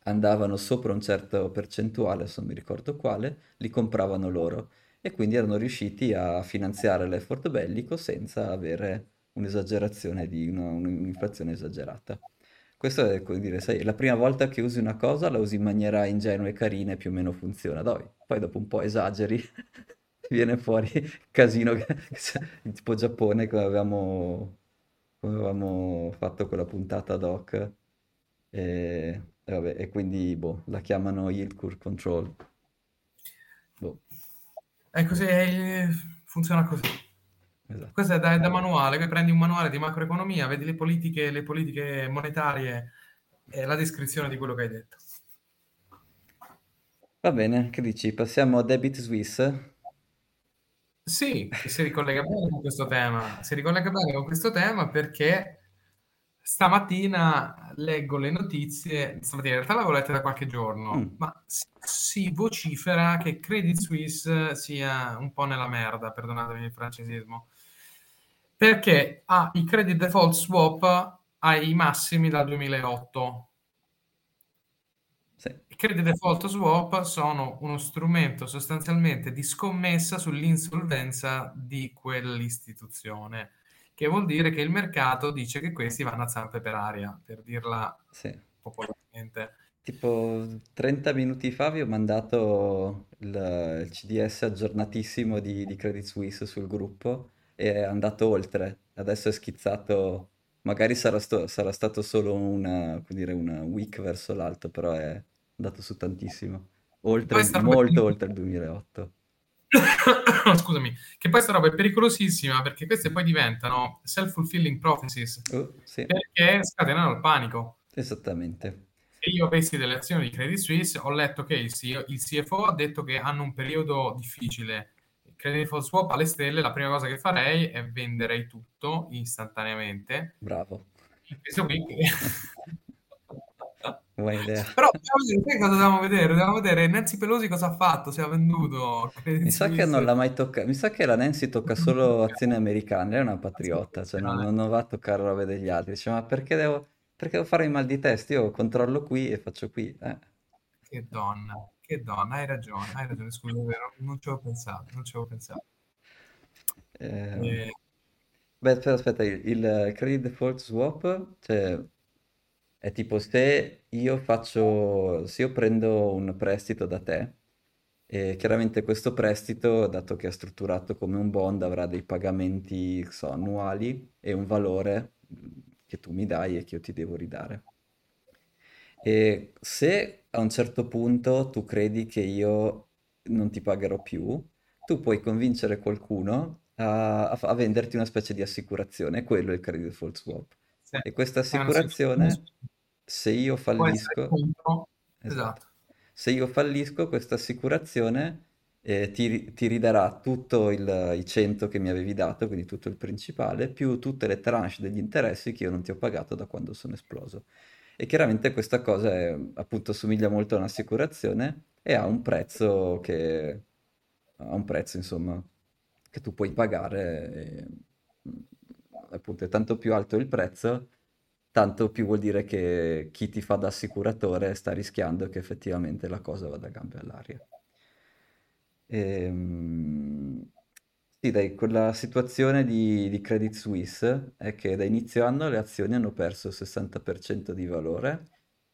andavano sopra un certo percentuale, adesso non mi ricordo quale, li compravano loro. E quindi erano riusciti a finanziare l'effort bellico senza avere un'esagerazione di una- un'inflazione esagerata. Questo è come dire, sai, la prima volta che usi una cosa la usi in maniera ingenua e carina e più o meno funziona. Dai, poi dopo un po' esageri, [LAUGHS] viene fuori casino tipo Giappone come avevamo, come avevamo fatto quella puntata ad hoc. E, e vabbè, e quindi boh, la chiamano yield curve control. Boh, è così, è- funziona così. esatto. Questo è da, da manuale, che prendi un manuale di macroeconomia, vedi le politiche, le politiche monetarie e la descrizione di quello che hai detto. Va bene, che dici? Passiamo a Debit Suisse? Sì, si ricollega bene con questo tema. Si ricollega bene con questo tema perché stamattina leggo le notizie, stamattina in realtà l'avevo letta da qualche giorno, Mm, ma si, si vocifera che Credit Suisse sia un po' nella merda, perdonatemi il francesismo, perché ha i credit default swap ai massimi dal 2008. Credit default swap sono uno strumento sostanzialmente di scommessa sull'insolvenza di quell'istituzione, che vuol dire che il mercato dice che questi vanno a zampe per aria, per dirla sì. popolarmente. Tipo 30 minuti fa vi ho mandato il, il CDS aggiornatissimo di, di Credit Suisse sul gruppo e è andato oltre. Adesso è schizzato, magari sarà, sto- sarà stato solo una, dire, una week verso l'alto, però è andato su tantissimo. Oltre, molto oltre il pericolosissima. [COUGHS] 2008. Scusami, che poi sta roba è pericolosissima perché queste poi diventano self-fulfilling prophecies Oh, sì, perché scatenano il panico. esattamente. Se io avessi delle azioni di Credit Suisse, ho letto che il, CEO il CFO ha detto che hanno un periodo difficile. Credit Default Swap alle stelle, la prima cosa che farei è vendere tutto istantaneamente. Bravo. Questo qui che- [LAUGHS] Buona idea. [LAUGHS] Però cosa dobbiamo vedere? Dobbiamo vedere Nancy Pelosi cosa ha fatto, se ha venduto Mi sa che non l'ha mai toccato. Mi sa che la Nancy tocca [LAUGHS] solo azioni americane. Lei è una patriotta, cioè non, non va a toccare robe degli altri. Dice, ma perché devo, perché devo fare i mal di testa? Io controllo qui e faccio qui. Eh, Che donna, che donna, hai ragione, hai ragione, scusa, è vero, non ci avevo pensato, non ci avevo pensato. ehm, Eh, Beh, aspetta, aspetta, il, il credit default swap, cioè, è tipo se io faccio, se io prendo un prestito da te, e chiaramente questo prestito, dato che è strutturato come un bond, avrà dei pagamenti, so, annuali e un valore che tu mi dai e che io ti devo ridare. E se a un certo punto tu credi che io non ti pagherò più, tu puoi convincere qualcuno a, a venderti una specie di assicurazione, quello è il credit default swap. sì, E questa assicurazione, se io fallisco, esatto, esatto. se io fallisco, questa assicurazione eh, ti, ti ridarà tutto il- i 100 che mi avevi dato, quindi tutto il principale, più tutte le tranche degli interessi che io non ti ho pagato da quando sono esploso. E chiaramente questa cosa è, appunto assomiglia molto a un'assicurazione e ha un prezzo che ha un prezzo, insomma, che tu puoi pagare. E, mm, appunto, è tanto più alto il prezzo, tanto più vuol dire che chi ti fa da assicuratore sta rischiando che effettivamente la cosa vada a gambe all'aria. Ehm, Sì, dai, quella situazione di, di Credit Suisse è che da inizio anno le azioni hanno perso il 60% di valore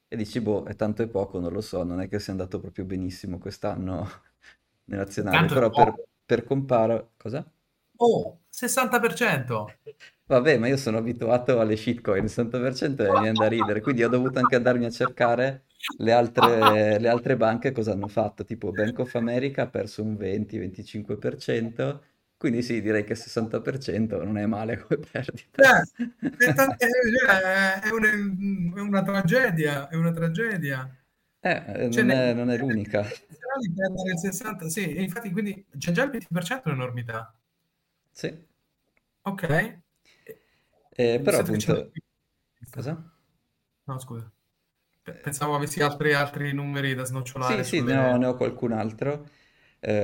e dici, boh, è tanto e poco, non lo so, non è che sia andato proprio benissimo quest'anno, [LAUGHS] è però per, per comparo... Cosa? Oh, 60%. [LAUGHS] Vabbè, ma io sono abituato alle shitcoin, il 60% mi viene da ridere, quindi ho dovuto anche andarmi a cercare le altre, le altre banche cosa hanno fatto, tipo Bank of America ha perso un 20-25%, quindi sì, direi che 60% non è male come perdita. Eh, è, ta- è- una, è una tragedia, è una tragedia. Eh, eh, Cioè, non è, non è l'unica. perdere il 60, sì, e infatti quindi c'è già il 20% è un'enormità. Sì. Ok. Eh, però appunto... Cosa? No, scusa. Eh, Pensavo avessi altri, altri numeri da Sì, snocciolare sì, ne ho, sulle ne ho qualcun altro.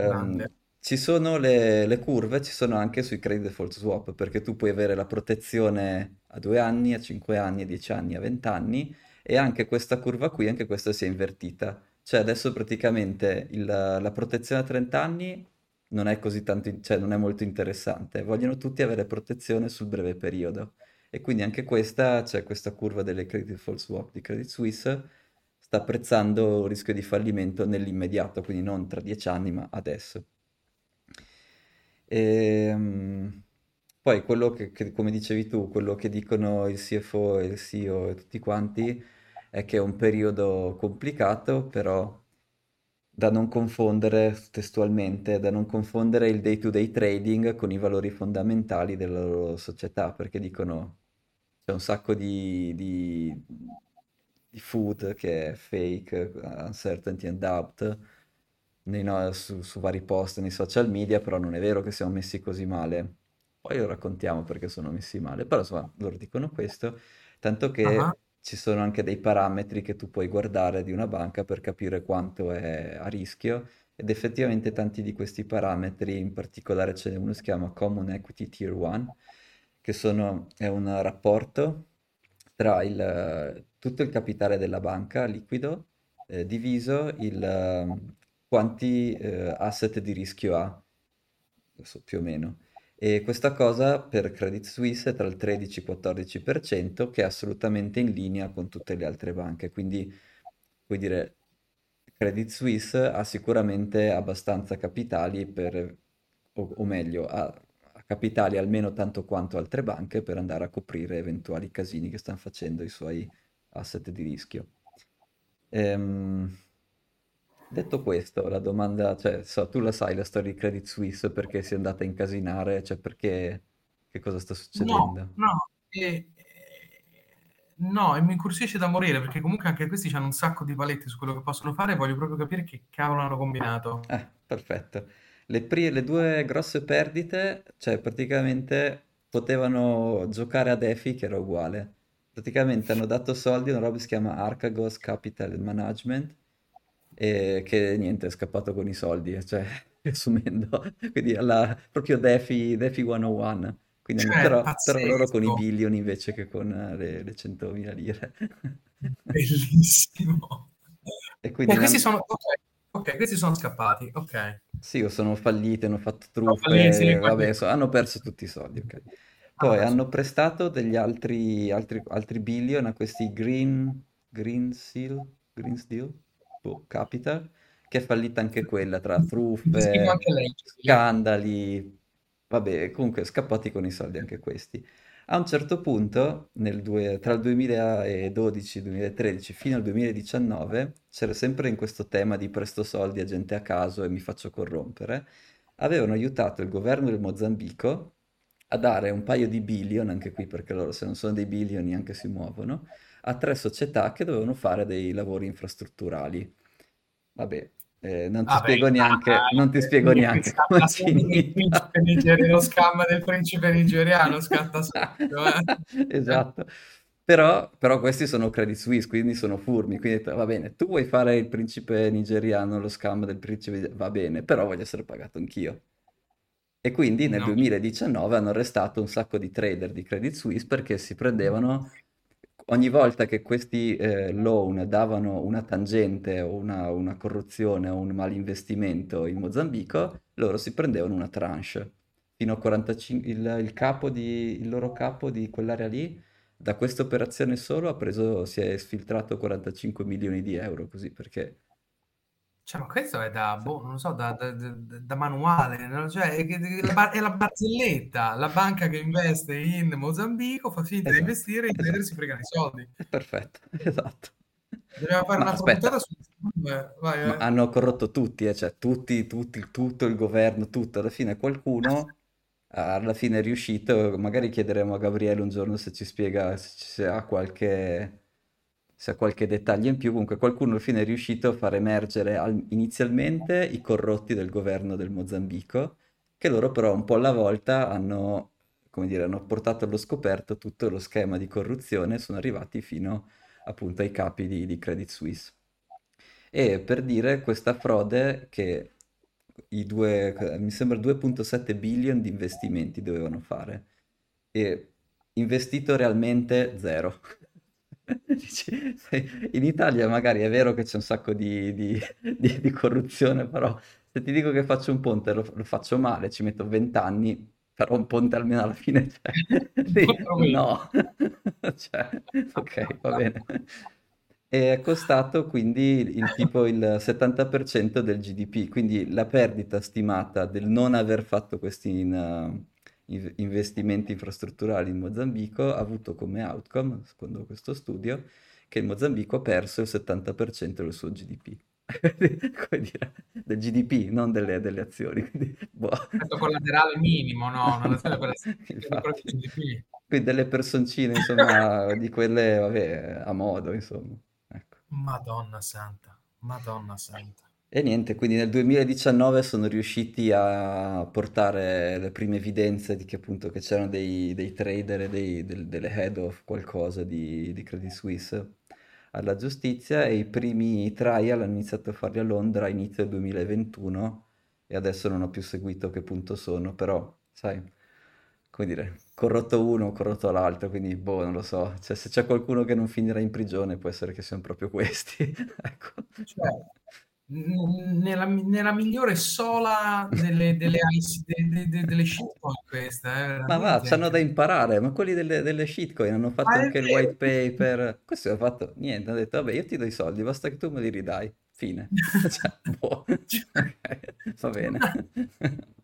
Grandi. ci sono le, le curve, ci sono anche sui credit default swap, perché tu puoi avere la protezione a due anni, a cinque anni, a dieci anni, a vent'anni, e anche questa curva qui, anche questa si è invertita. Cioè adesso praticamente il- la protezione a 30 anni non è così tanto, in- cioè non è molto interessante. Vogliono tutti avere protezione sul breve periodo. E quindi anche questa, c'è questa curva delle credit default swap di Credit Suisse, sta apprezzando il rischio di fallimento nell'immediato, quindi non tra dieci anni, ma adesso. Ehm, poi quello che, che, come dicevi tu, quello che dicono il CFO e il CEO e tutti quanti è che è un periodo complicato, però da non confondere testualmente, da non confondere il day-to-day trading con i valori fondamentali della loro società, perché dicono c'è un sacco di, di- di food che è fake, uncertainty and doubt, nei no- su, su vari post nei social media, però non è vero che siamo messi così male. Poi lo raccontiamo perché sono messi male, però insomma loro dicono questo, tanto che ci sono anche dei parametri che tu puoi guardare di una banca per capire quanto è a rischio ed effettivamente tanti di questi parametri, in particolare ce n'è uno che si chiama Common Equity Tier 1, che sono, è un rapporto tra il, tutto il capitale della banca liquido eh, diviso il, ehm, quanti eh, asset di rischio ha, più o meno. E questa cosa per Credit Suisse è tra il 13 e il 14%, che è assolutamente in linea con tutte le altre banche. Quindi, vuol dire, Credit Suisse ha sicuramente abbastanza capitali per, o, o meglio, ha, ha capitali almeno tanto quanto altre banche per andare a coprire eventuali casini che stanno facendo i suoi asset di rischio. Ehm, detto questo, la domanda, cioè, so, tu la sai la storia di Credit Suisse perché si è andata a incasinare, cioè perché, che cosa sta No, succedendo? no, e, no, e mi incuriosisce da morire perché comunque anche questi hanno un sacco di paletti su quello che possono fare e voglio proprio capire che cavolo hanno combinato. Eh, perfetto. Le, pri- le due grosse perdite, cioè praticamente potevano giocare a DeFi che era uguale. Praticamente hanno dato soldi a una roba che si chiama Archegos Capital Management e che niente, è scappato con i soldi, eh, cioè [LAUGHS] riassumendo, quindi alla, proprio DeFi, DeFi 101. Quindi Cioè, però, però loro con i billion invece che con eh, le, le 100.000 lire. [LAUGHS] bellissimo. [LAUGHS] E quindi ne questi han- sono, ok, questi sono scappati, ok. Sì, o sono fallite, hanno fatto falliti, truffe, quelli- vabbè, so- hanno perso tutti i soldi, ok. Ah, Poi sì. hanno prestato degli altri, altri, altri billion a questi Green, Green Seal, Green Steel, boh, Capital, che è fallita anche quella tra truffe, lei. scandali, vabbè, comunque scappati con i soldi anche questi. A un certo punto, nel due- tra il 2012 e il 2013 fino al 2019, c'era sempre in questo tema di presto soldi a gente a caso e mi faccio corrompere, avevano aiutato il governo del Mozambico a dare un paio di billion, anche qui perché loro se non sono dei billion neanche si muovono, a tre società che dovevano fare dei lavori infrastrutturali. Vabbè, eh, non ti Vabbè, spiego neanche, non ti dai, spiego neanche come [LAUGHS] lo scam del principe nigeriano scatta subito, eh. [LAUGHS] Esatto. Però, però questi sono Credit Suisse, quindi sono furbi. Quindi va bene, tu vuoi fare il principe nigeriano, lo scam del principe, va bene, però voglio essere pagato anch'io. E quindi nel No. 2019 hanno arrestato un sacco di trader di Credit Suisse perché si prendevano, ogni volta che questi eh, loan davano una tangente o una, una corruzione o un malinvestimento in Mozambico, loro si prendevano una tranche. Fino a 45, il, il capo di, il loro capo di quell'area lì, da questa operazione solo ha preso, si è sfiltrato 45 milioni di euro, così perché Cioè, ma questo è da, boh, non lo so, da, da- da- manuale, no? Cioè, è, la è la barzelletta, la banca che investe in Mozambico fa finta di Esatto, investire e in esatto. Si fregano i soldi. Perfetto, [LAUGHS] esatto. Dobbiamo fare aspetta, puntata su... Vai, vai. hanno corrotto tutti, eh, cioè tutti, tutti, tutto il governo, tutto. Alla fine qualcuno, alla fine è riuscito, magari chiederemo a Gabriele un giorno se ci spiega se, ci- se ha qualche, se ha qualche dettaglio in più. Comunque qualcuno alla fine è riuscito a far emergere al- inizialmente i corrotti del governo del Mozambico, che loro però un po' alla volta hanno, dire, hanno portato allo scoperto tutto lo schema di corruzione e sono arrivati fino appunto ai capi di, di Credit Suisse. E per dire questa frode che i due, mi sembra 2.7 billion di investimenti dovevano fare e investito realmente zero. [LAUGHS] Dici, In Italia magari è vero che c'è un sacco di, di- di- di corruzione, però se ti dico che faccio un ponte lo, lo faccio male, ci metto 20 anni, farò un ponte almeno alla fine. Cioè, [LAUGHS] sì, no, [LAUGHS] cioè, ok, va bene. E è costato quindi il tipo il 70% del GDP, quindi la perdita stimata del non aver fatto questi in- uh, investimenti infrastrutturali in Mozambico ha avuto come outcome, secondo questo studio, che il Mozambico ha perso il 70% del suo GDP. [LAUGHS] Come dire, del GDP, non delle, delle azioni. Quindi, boh. Effetto collaterale minimo, no? Non è che GDP. Quindi delle personcine, insomma, di quelle, vabbè, a modo, insomma. Ecco. Madonna santa, Madonna santa. E niente, quindi nel 2019 sono riusciti a portare le prime evidenze di che appunto che c'erano dei, dei trader e dei- del- delle head of qualcosa di, di Credit Suisse alla giustizia e i primi trial hanno iniziato a farli a Londra a inizio 2021 e adesso non ho più seguito che punto sono, però sai, come dire, corrotto uno, corrotto l'altro, quindi boh, non lo so, cioè, se c'è qualcuno che non finirà in prigione può essere che siano proprio questi, [LAUGHS] ecco. N- nella, nella migliore sola delle, delle, IC de- de- de- delle shitcoin questa, eh, Ma va, c'hanno da imparare, ma quelli delle, delle shitcoin hanno fatto è anche il white paper, questo ha fatto niente, hanno detto vabbè io ti do i soldi, basta che tu me li ridai, fine. [LAUGHS] Cioè, boh, [LAUGHS] va bene. [LAUGHS]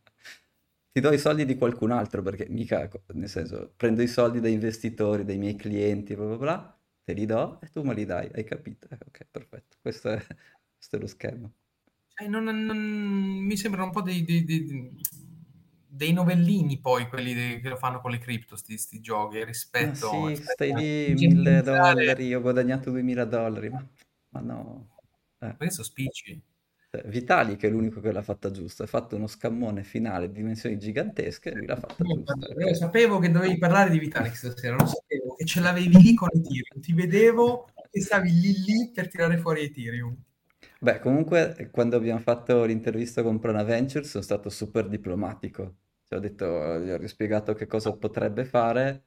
Ti do i soldi di qualcun altro perché mica, nel senso, prendo i soldi dai investitori, dai miei clienti, bla bla bla, te li do e tu me li dai, hai capito? Eh, Ok, perfetto, questo è, questo è lo schema. Cioè, non- non- mi sembrano un po' dei, dei- dei- dei novellini poi quelli che lo fanno con le cripto, sti, giochi, rispetto, sì, rispetto stai a lì, mille dollari, ho guadagnato 2000 dollari, ma, ma no. Eh. Questo spicci. Cioè, Vitali, che è l'unico che l'ha fatta giusta, ha fatto uno scammone finale di dimensioni gigantesche e lui l'ha fatta giusta. Io sapevo che dovevi parlare di Vitalik stasera, lo sapevo, che ce l'avevi lì con Ethereum, ti vedevo che stavi lì lì per tirare fuori Ethereum. Beh, comunque, eh, quando abbiamo fatto l'intervista con Prana Ventures sono stato super diplomatico. Cioè, ho detto, gli ho rispiegato che cosa potrebbe fare,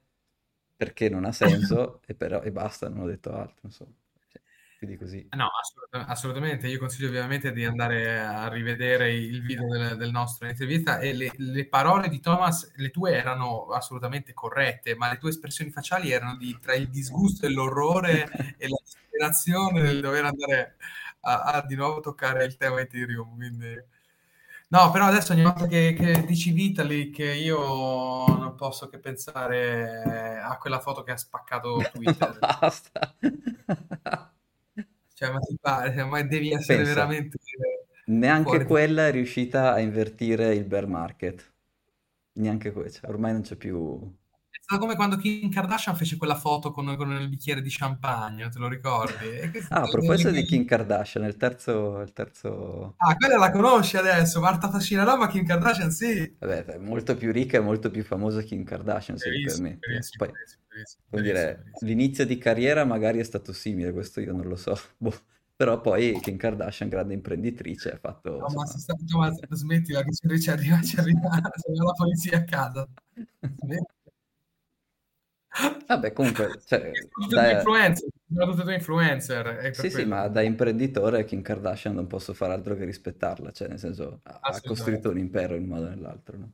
perché non ha senso, [COUGHS] e, però, e basta, non ho detto altro, insomma. Cioè, quindi così. No, assolut- assolutamente. Io consiglio ovviamente di andare a rivedere il video del, del nostro intervista e le, le parole di Thomas, le tue erano assolutamente corrette, ma le tue espressioni facciali erano di, tra il disgusto e l'orrore [LAUGHS] e la disperazione del dover andare a, a di nuovo toccare il tema Ethereum. Quindi... No, però adesso ogni volta che, che dici Vitalik, io non posso che pensare a quella foto che ha spaccato [LAUGHS] Twitter. basta. Cioè, ma ti pare, Cioè, ma devi essere Pensa, veramente neanche fuori quella è riuscita a invertire il bear market. Neanche quella, cioè, ormai non c'è più... È stato come quando Kim Kardashian fece quella foto con, con il bicchiere di champagne, te lo ricordi? Ah, a proposito di Kim Kardashian, il terzo, il terzo... Ah, quella la conosci adesso, Marta Fascinarò, ma Kim Kardashian sì. Vabbè, è molto più ricca e molto più famosa Kim Kardashian, se mi permetti. Poi, vuol dire, l'inizio di carriera magari è stato simile, questo io non lo so. [LAUGHS] Boh. Però poi Kim Kardashian, grande imprenditrice, ha fatto, No, ma insomma... se sta, Thomas, smettila che ci arriva, ci arriva, [LAUGHS] ci arriva la polizia a casa. Smetti. [LAUGHS] Vabbè, comunque, [LAUGHS] cioè, da... influencer, due influencer, Sì, sì, ma da imprenditore Kim Kardashian non posso fare altro che rispettarla, cioè nel senso ha, costruito un impero in un modo o nell'altro, no?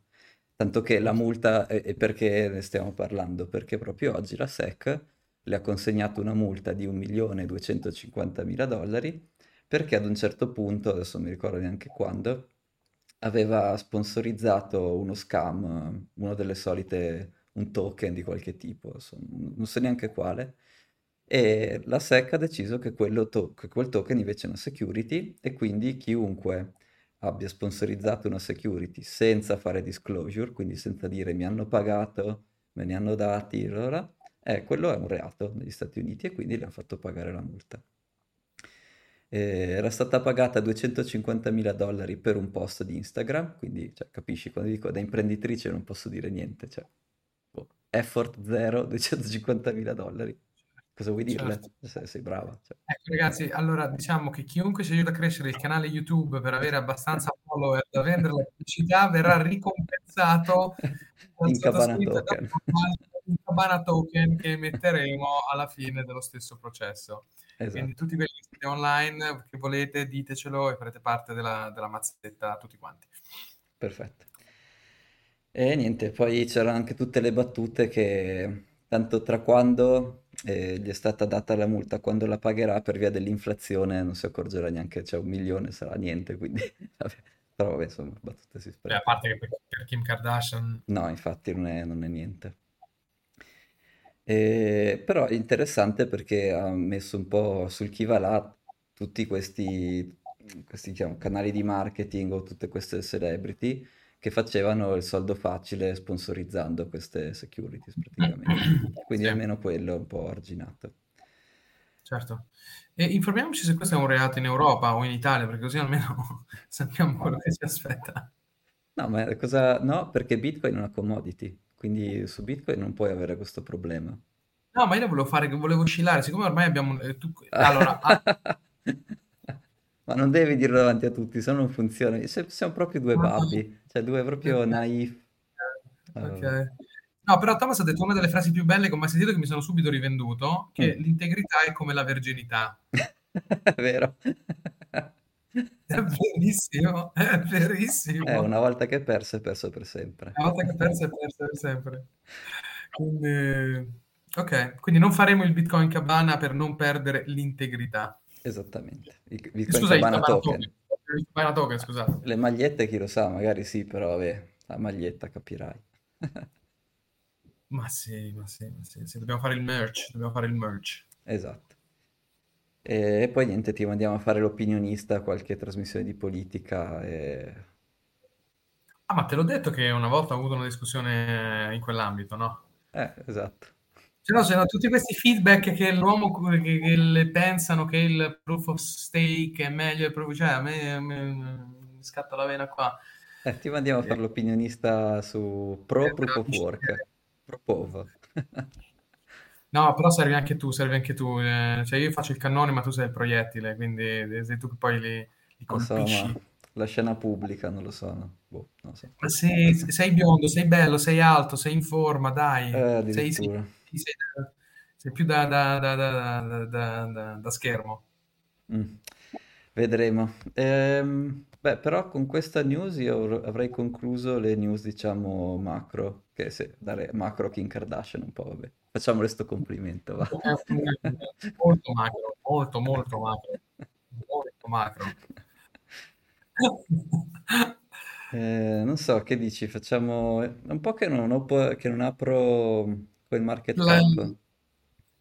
Tanto che la multa, e, e perché ne stiamo parlando? Perché proprio oggi la SEC le ha consegnato una multa di 1.250.000 dollari perché ad un certo punto, adesso non mi ricordo neanche quando, aveva sponsorizzato uno scam, uno delle solite, un token di qualche tipo, adesso non so neanche quale, e la SEC ha deciso che, to- che quel token invece è una security e quindi chiunque abbia sponsorizzato una security senza fare disclosure, quindi senza dire mi hanno pagato, me ne hanno dati, allora, eh, quello è un reato negli Stati Uniti e quindi le hanno fatto pagare la multa. Eh, era stata pagata 250 mila dollari per un post di Instagram, quindi cioè, capisci, quando dico da imprenditrice non posso dire niente, cioè, effort zero, 250 mila dollari. Cosa vuoi dirle? Certo. Se sei brava. Cioè. Ecco ragazzi, allora diciamo che chiunque ci aiuta a crescere il canale YouTube per avere abbastanza [LAUGHS] follower da vendere la pubblicità verrà ricompensato [LAUGHS] in Cabana Token. in Cabana Token che metteremo alla fine dello stesso processo. Esatto. Quindi tutti quelli che siete online, che volete, ditecelo e farete parte della, della mazzetta tutti quanti. Perfetto. E niente, poi c'erano anche tutte le battute che tanto tra quando eh, gli è stata data la multa, quando la pagherà per via dell'inflazione non si accorgerà neanche, cioè un milione sarà niente, quindi [LAUGHS] vabbè. Però vabbè, insomma, battute si spera. a parte che per, per, Kim Kardashian... No, infatti non è, non è niente. E, però è interessante perché ha messo un po' sul chi va là tutti questi, questi diciamo, canali di marketing o tutte queste celebrity che facevano il soldo facile sponsorizzando queste securities praticamente. [CLEARS THROAT] Quindi sì. almeno quello è un po' arginato. Certo. E informiamoci se questo è un reato in Europa o in Italia, perché così almeno [LAUGHS] sappiamo quello che ci aspetta. No, ma cosa... No, perché Bitcoin è una commodity, quindi su Bitcoin non puoi avere questo problema. No, ma io volevo fare, volevo oscillare, siccome ormai abbiamo... Eh, tu... Allora... [LAUGHS] Ma non devi dirlo davanti a tutti, se no non funziona. Siamo proprio due babbi, cioè due proprio naif. Ok. No, però Thomas ha detto una delle frasi più belle che ho mai sentito che mi sono subito rivenduto, che mm. l'integrità è come la verginità. [LAUGHS] è vero. È verissimo, è verissimo. Eh, una volta che è perso, è perso per sempre. Una volta che è perso, è perso per sempre. Quindi, ok, quindi non faremo il Bitcoin Cabana per non perdere l'integrità. Esattamente. Il Bitcoin Scusa, Cabana, token. token. Cabana token, scusate. Le magliette chi lo sa, magari sì, però vabbè, la maglietta capirai. ma sì, ma sì, ma sì, sì, dobbiamo fare il merch, dobbiamo fare il merch. Esatto. E poi niente, ti mandiamo a fare l'opinionista a qualche trasmissione di politica e... Ah, ma te l'ho detto che una volta ho avuto una discussione in quell'ambito, no? Eh, esatto. No, c'erano tutti questi feedback che l'uomo che, che pensano che il proof of stake è meglio, proof, cioè a me, mi scatta la vena qua. Eh, ti mandiamo a fare l'opinionista su pro eh, proof of work, no, però servi anche tu, servi anche tu. Eh, cioè io faccio il cannone, ma tu sei il proiettile, quindi sei tu che poi li, li colpisci. So, la scena pubblica, non lo so. No? Boh, non so. Ma sei, sei, biondo, sei bello, sei alto, sei in forma, dai. Eh, sei, sei, sei, sei più da, da, da, da schermo. Mm. Vedremo. Ehm, beh, però con questa news io avrei concluso le news, diciamo, macro, che se dare macro Kim Kardashian un po', vabbè. Facciamole sto complimento, va. [LAUGHS] molto macro, molto, molto macro. Molto macro. Eh, non so, che dici? Facciamo... Un po' che non, ho, che non apro quel market la... cap.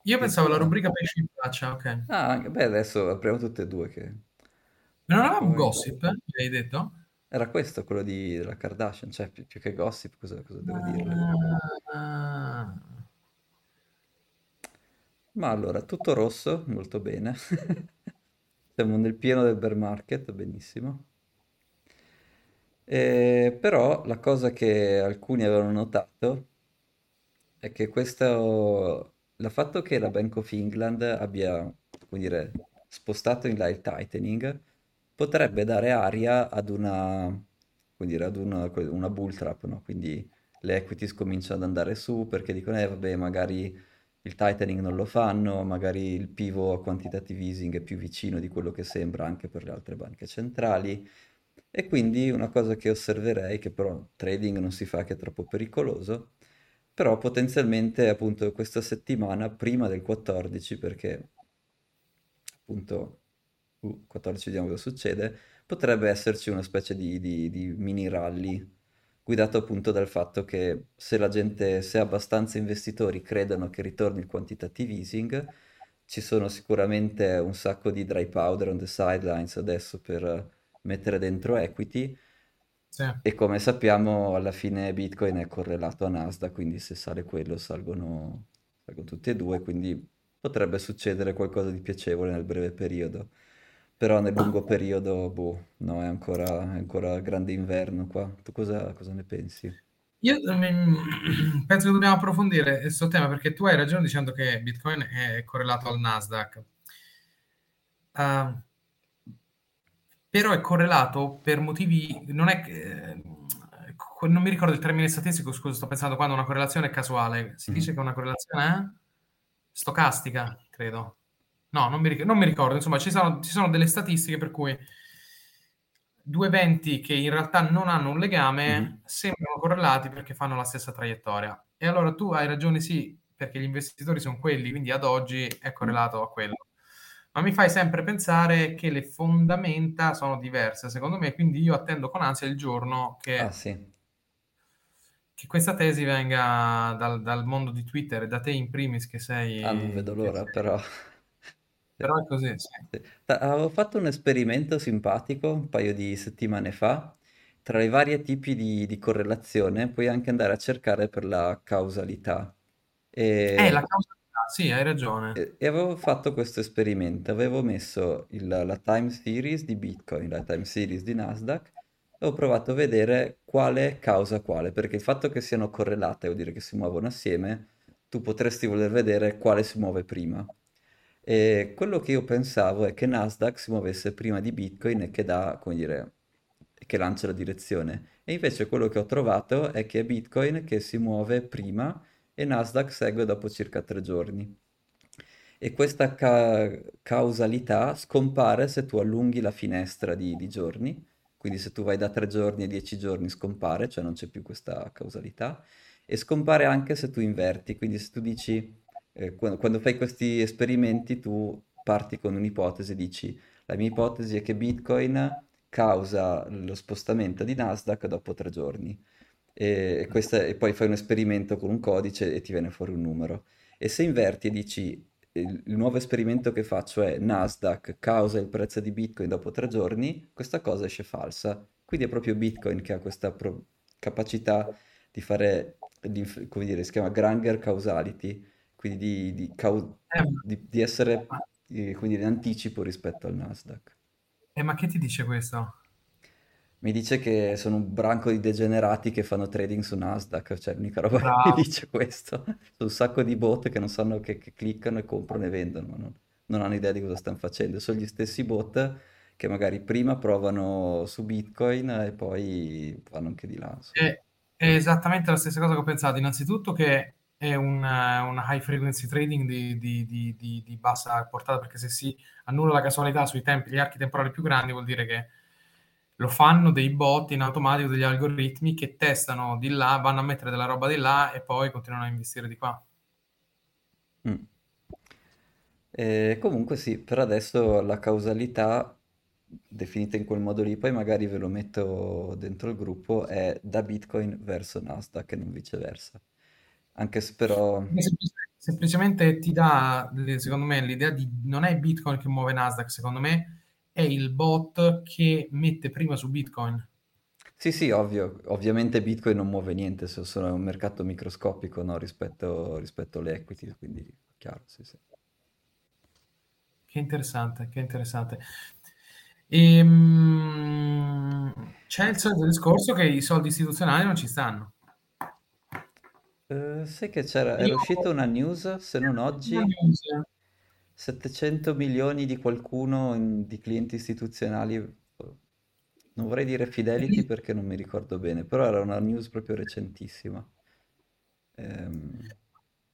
Io pensavo la rubrica pesci in faccia, ok. Ah, beh, adesso apriamo tutte e due che... Ma non avevamo gossip, eh? hai detto? Era questo, quello di, della Kardashian, cioè più, più che gossip, cosa, cosa devo ah, dirle? Ma allora, tutto rosso, molto bene. [LAUGHS] Siamo nel pieno del bear market, benissimo. E, però la cosa che alcuni avevano notato è che questo, il fatto che la Bank of England abbia, come dire, spostato in là il tightening potrebbe dare aria ad una, dire, ad una, una bull trap, no? Quindi le equities cominciano ad andare su perché dicono, eh vabbè, magari il tightening non lo fanno, magari il pivot a quantitative easing è più vicino di quello che sembra anche per le altre banche centrali. E quindi una cosa che osserverei, che però trading non si fa che è troppo pericoloso, però potenzialmente appunto questa settimana prima del 14 perché appunto uh, 14 vediamo cosa succede, potrebbe esserci una specie di, di- di mini rally guidato appunto dal fatto che se la gente, se abbastanza investitori credono che ritorni il quantitative easing, ci sono sicuramente un sacco di dry powder on the sidelines adesso per mettere dentro equity Sì. e come sappiamo alla fine Bitcoin è correlato a Nasdaq, quindi se sale quello salgono, salgono tutti e due, quindi potrebbe succedere qualcosa di piacevole nel breve periodo. Però nel lungo periodo, boh, no, è ancora, è ancora grande inverno qua. Tu cosa, cosa ne pensi? Io mm, [CLEARS THROAT] penso che dobbiamo approfondire questo tema perché tu hai ragione dicendo che Bitcoin è correlato al Nasdaq. Uh, però è correlato per motivi, non è che, non mi ricordo il termine statistico, scusa, sto pensando quando una correlazione è casuale, si Mhm. dice che una correlazione è stocastica, credo. No, non mi, ric- non mi ricordo, insomma, ci sono, ci sono delle statistiche per cui due eventi che in realtà non hanno un legame Mhm. sembrano correlati perché fanno la stessa traiettoria. E allora tu hai ragione, sì, perché gli investitori sono quelli, quindi ad oggi è correlato a quello. Ma mi fai sempre pensare che le fondamenta sono diverse, secondo me, quindi io attendo con ansia il giorno Ah, che, sì. che questa tesi venga dal, dal mondo di Twitter e da te in primis che sei... Ah, non vedo l'ora, però. Però è così, sì. Avevo fatto un esperimento simpatico un paio di settimane fa. Tra i vari tipi di, di correlazione puoi anche andare a cercare per la causalità. Eh, la E causa... Sì, hai ragione. E, e avevo fatto questo esperimento, avevo messo il- la time series di Bitcoin, la time series di Nasdaq, e ho provato a vedere quale causa quale, perché il fatto che siano correlate vuol dire che si muovono assieme, tu potresti voler vedere quale si muove prima. E quello che io pensavo è che Nasdaq si muovesse prima di Bitcoin e che dà, come dire, che lancia la direzione. E invece quello che ho trovato è che è Bitcoin che si muove prima e Nasdaq segue dopo circa tre giorni. E questa ca- causalità scompare se tu allunghi la finestra di, di giorni, quindi se tu vai da tre giorni a dieci giorni scompare, cioè non c'è più questa causalità, e scompare anche se tu inverti, quindi se tu dici, eh, quando, quando fai questi esperimenti tu parti con un'ipotesi dici, la mia ipotesi è che Bitcoin causa lo spostamento di Nasdaq dopo tre giorni. E, e questa- e poi fai un esperimento con un codice e ti viene fuori un numero. E se inverti e dici il, il nuovo esperimento che faccio è Nasdaq causa il prezzo di Bitcoin dopo tre giorni, questa cosa esce falsa. Quindi è proprio Bitcoin che ha questa pro- capacità di fare, l'inf- come dire, si chiama Granger causality, quindi di, di cau- Eh, di- di essere, eh, dire, in anticipo rispetto al Nasdaq. eh, ma che ti dice questo? Mi dice che sono un branco di degenerati che fanno trading su Nasdaq, cioè l'unica roba che mi Bravo. dice questo. Sono un sacco di bot che non sanno che, che cliccano e comprano e vendono, ma non, non hanno idea di cosa stanno facendo. Sono gli stessi bot che magari prima provano su Bitcoin e poi vanno anche di là. È, è esattamente la stessa cosa che ho pensato. Innanzitutto che è un, una high frequency trading di, di- di- di- di bassa portata, perché se si annulla la casualità sui tempi, gli archi temporali più grandi, vuol dire che lo fanno dei bot in automatico, degli algoritmi che testano di là, vanno a mettere della roba di là e poi continuano a investire di qua. Mm. E comunque sì, per adesso la causalità definita in quel modo lì, poi magari ve lo metto dentro il gruppo, è da Bitcoin verso Nasdaq e non viceversa. Anche se però... Semplicemente ti dà, secondo me, l'idea di non è Bitcoin che muove Nasdaq, secondo me è il bot che mette prima su Bitcoin. Sì, sì, ovvio, ovviamente Bitcoin non muove niente, se sono un mercato microscopico, no, rispetto, rispetto alle equity, quindi chiaro, sì, sì. Che interessante, che interessante. Ehm, c'è il solito discorso che i soldi istituzionali non ci stanno. Eh, sai che c'era, era Io uscita una news, se non oggi, 700 milioni di qualcuno, in- di clienti istituzionali, non vorrei dire Fidelity perché non mi ricordo bene, però era una news proprio recentissima. Ehm,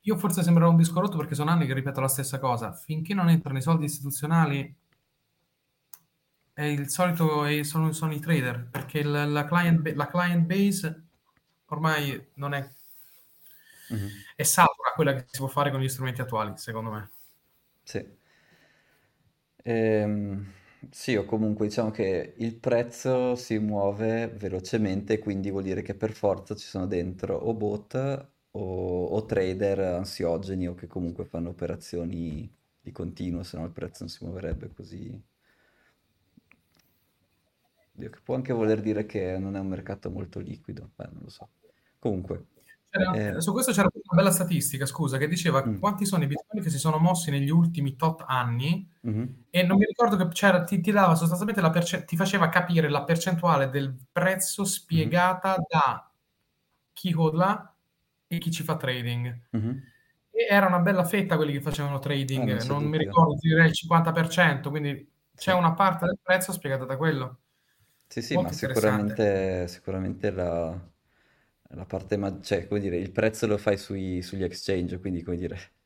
io forse sembrerò un disco rotto perché sono anni che ripeto la stessa cosa. Finché non entrano i soldi istituzionali, è il solito, è- sono, sono i trader, perché la, la client, la client base ormai non è, mhm, è satura quella che si può fare con gli strumenti attuali, secondo me. Sì. Ehm, Sì, o comunque diciamo che il prezzo si muove velocemente, quindi vuol dire che per forza ci sono dentro o bot o, o trader ansiogeni o che comunque fanno operazioni di continuo, se no il prezzo non si muoverebbe così. Che può anche voler dire che non è un mercato molto liquido, beh, non lo so. Comunque, eh, su questo c'era una bella statistica, scusa, che diceva mm, quanti sono i bitcoin che si sono mossi negli ultimi tot anni mhm, e non mi ricordo che c'era, ti, ti dava sostanzialmente la perce- ti faceva capire la percentuale del prezzo mhm, spiegata da chi hodla e chi ci fa trading. mhm. E era una bella fetta quelli che facevano non trading, c'è non mi dubbio. ricordo, ti direi il 50%, quindi c'è una parte del prezzo spiegata da quello. Sì, sì, ma Molto interessante. sicuramente, sicuramente la, la parte, ma- cioè, come dire, il prezzo lo fai sui- sugli exchange, quindi, come dire, [LAUGHS]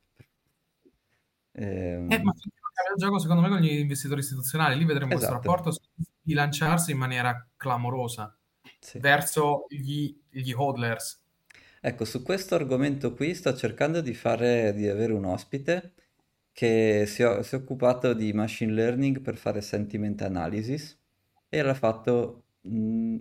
Eh, ma ehm, non cambia il gioco, secondo me, con gli investitori istituzionali, lì vedremo questo esatto, rapporto bilanciarsi in maniera clamorosa sì. verso gli, gli hodlers. Ecco, su questo argomento qui sto cercando di fare, di avere un ospite che si, è si è occupato di machine learning per fare sentiment analysis e l'ha fatto mh,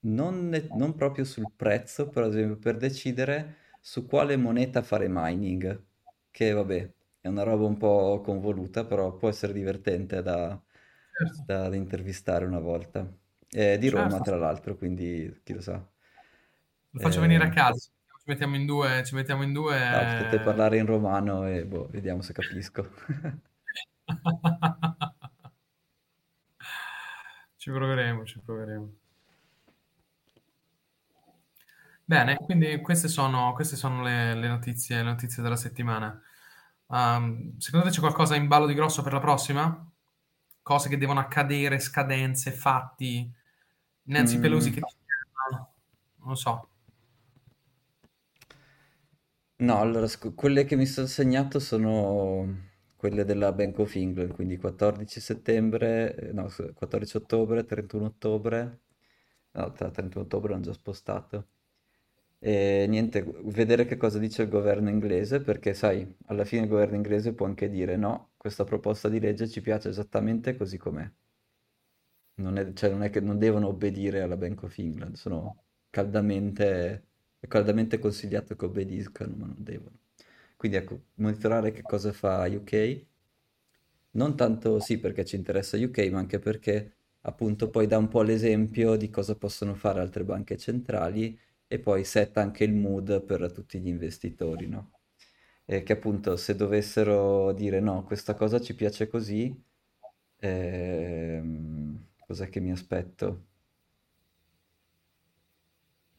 non, ne- non proprio sul prezzo, per esempio per decidere su quale moneta fare mining, che vabbè, è una roba un po' convoluta, però può essere divertente da, Certo, da- da intervistare una volta. È di Roma, certo. tra l'altro, quindi chi lo sa. Lo faccio venire a Eh, casa. Ci mettiamo in due, ci mettiamo in due. No, potete eh. parlare in romano e boh, vediamo se capisco. [LAUGHS] Ci proveremo, ci proveremo. Bene, quindi queste sono, queste sono le, le notizie, le notizie della settimana. Um, secondo te c'è qualcosa in ballo di grosso per la prossima? Cose che devono accadere, scadenze, fatti, Nancy Pelosi che Mm, ti chiama? Non lo so. no, allora, scu- quelle che mi sono segnato sono quelle della Bank of England, quindi 14 settembre, eh, no, scusa, 14 ottobre, 31 ottobre, no, tra 31 ottobre l'hanno già spostato. E niente, vedere che cosa dice il governo inglese, perché sai, alla fine il governo inglese può anche dire no, questa proposta di legge ci piace esattamente così com'è. Non è, cioè, non è che non devono obbedire alla Bank of England, sono caldamente, è caldamente consigliato che obbediscano, ma non devono. Quindi ecco, monitorare che cosa fa UK, non tanto sì perché ci interessa UK, ma anche perché appunto poi dà un po' l'esempio di cosa possono fare altre banche centrali e poi setta anche il mood per tutti gli investitori, no? E che appunto se dovessero dire no, questa cosa ci piace così, ehm, cos'è che mi aspetto?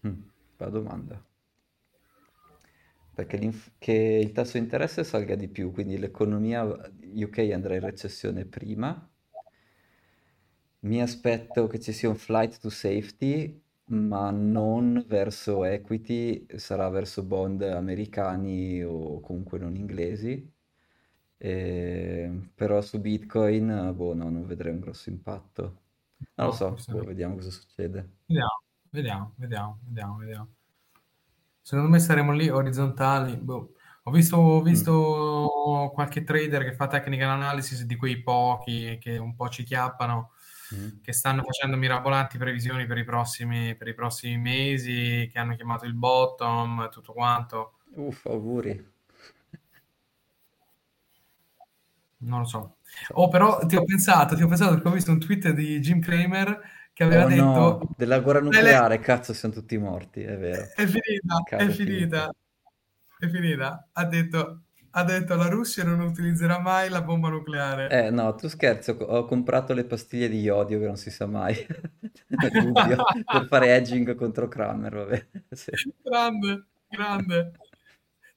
Mm, bella domanda. Perché che il tasso di interesse salga di più, quindi l'economia UK andrà in recessione prima. Mi aspetto che ci sia un flight to safety, ma non verso equity, sarà verso bond americani o comunque non inglesi. E- Però su Bitcoin, boh, no, non vedrei un grosso impatto. Non lo No, so, forse boh, vediamo cosa succede. Vediamo, vediamo, vediamo, vediamo, vediamo. Secondo me saremo lì orizzontali. boh. Ho visto, ho Mm, visto qualche trader che fa technical analysis di quei pochi che un po' ci chiappano, mm. che stanno facendo mirabolanti previsioni per i prossimi, per i prossimi mesi, che hanno chiamato il bottom, tutto quanto. Uff, auguri. Non lo so. Oh, però ti ho pensato, ti ho pensato perché ho visto un tweet di Jim Cramer che aveva Oh detto no, della guerra "Le- le- nucleare, cazzo, siamo tutti morti, è vero. è finita, è Cavolo, è finita. finita, è finita. Ha detto, ha detto la Russia non utilizzerà mai la bomba nucleare. Eh no, tu scherzi, ho, comprato le pastiglie di iodio che non si sa mai, [LAUGHS] dubbio, [LAUGHS] per fare edging contro Kramer, vabbè. [LAUGHS] Sì. Grande, grande.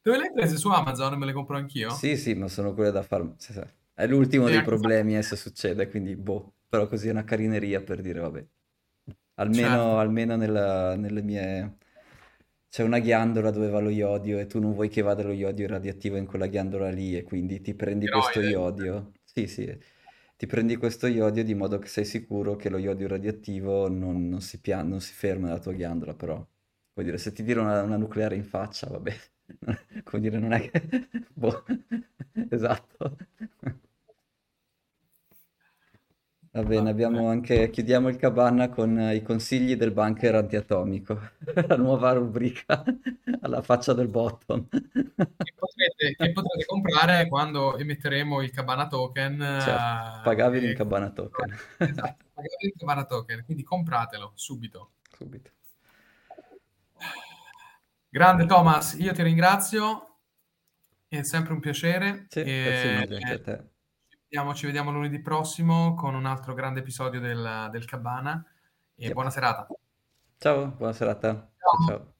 Dove le hai prese? Su Amazon me le compro anch'io? Sì, sì, ma sono quelle da far... sì, sì. È l'ultimo E dei problemi, eh, se succede, quindi boh, però così è una carineria per dire, vabbè. Almeno, certo, almeno nella- nelle mie... C'è una ghiandola dove va lo iodio e tu non vuoi che vada lo iodio radioattivo in quella ghiandola lì e quindi ti prendi questo iodio. Sì, sì, ti prendi questo iodio di modo che sei sicuro che lo iodio radioattivo non, non si pia- non si ferma nella tua ghiandola, però, vuol dire, se ti tira una, una nucleare in faccia, vabbè, [LAUGHS] come dire, non è che... [LAUGHS] Boh, esatto. Va bene, abbiamo anche, chiudiamo il cabana con i consigli del bunker antiatomico, [LAUGHS] la nuova rubrica [LAUGHS] alla faccia del bottom. Che potrete, che potrete comprare quando emetteremo il cabana token. Certo, pagabili in eh, cabana token. Esatto, pagabili in cabana token, quindi compratelo subito. Subito. Grande Thomas, io ti ringrazio, è sempre un piacere. Sì, grazie mille anche a E, te. Ci vediamo, ci vediamo lunedì prossimo con un altro grande episodio del, del Cabana e Yep. buona serata. Ciao, buona serata. Ciao. ciao.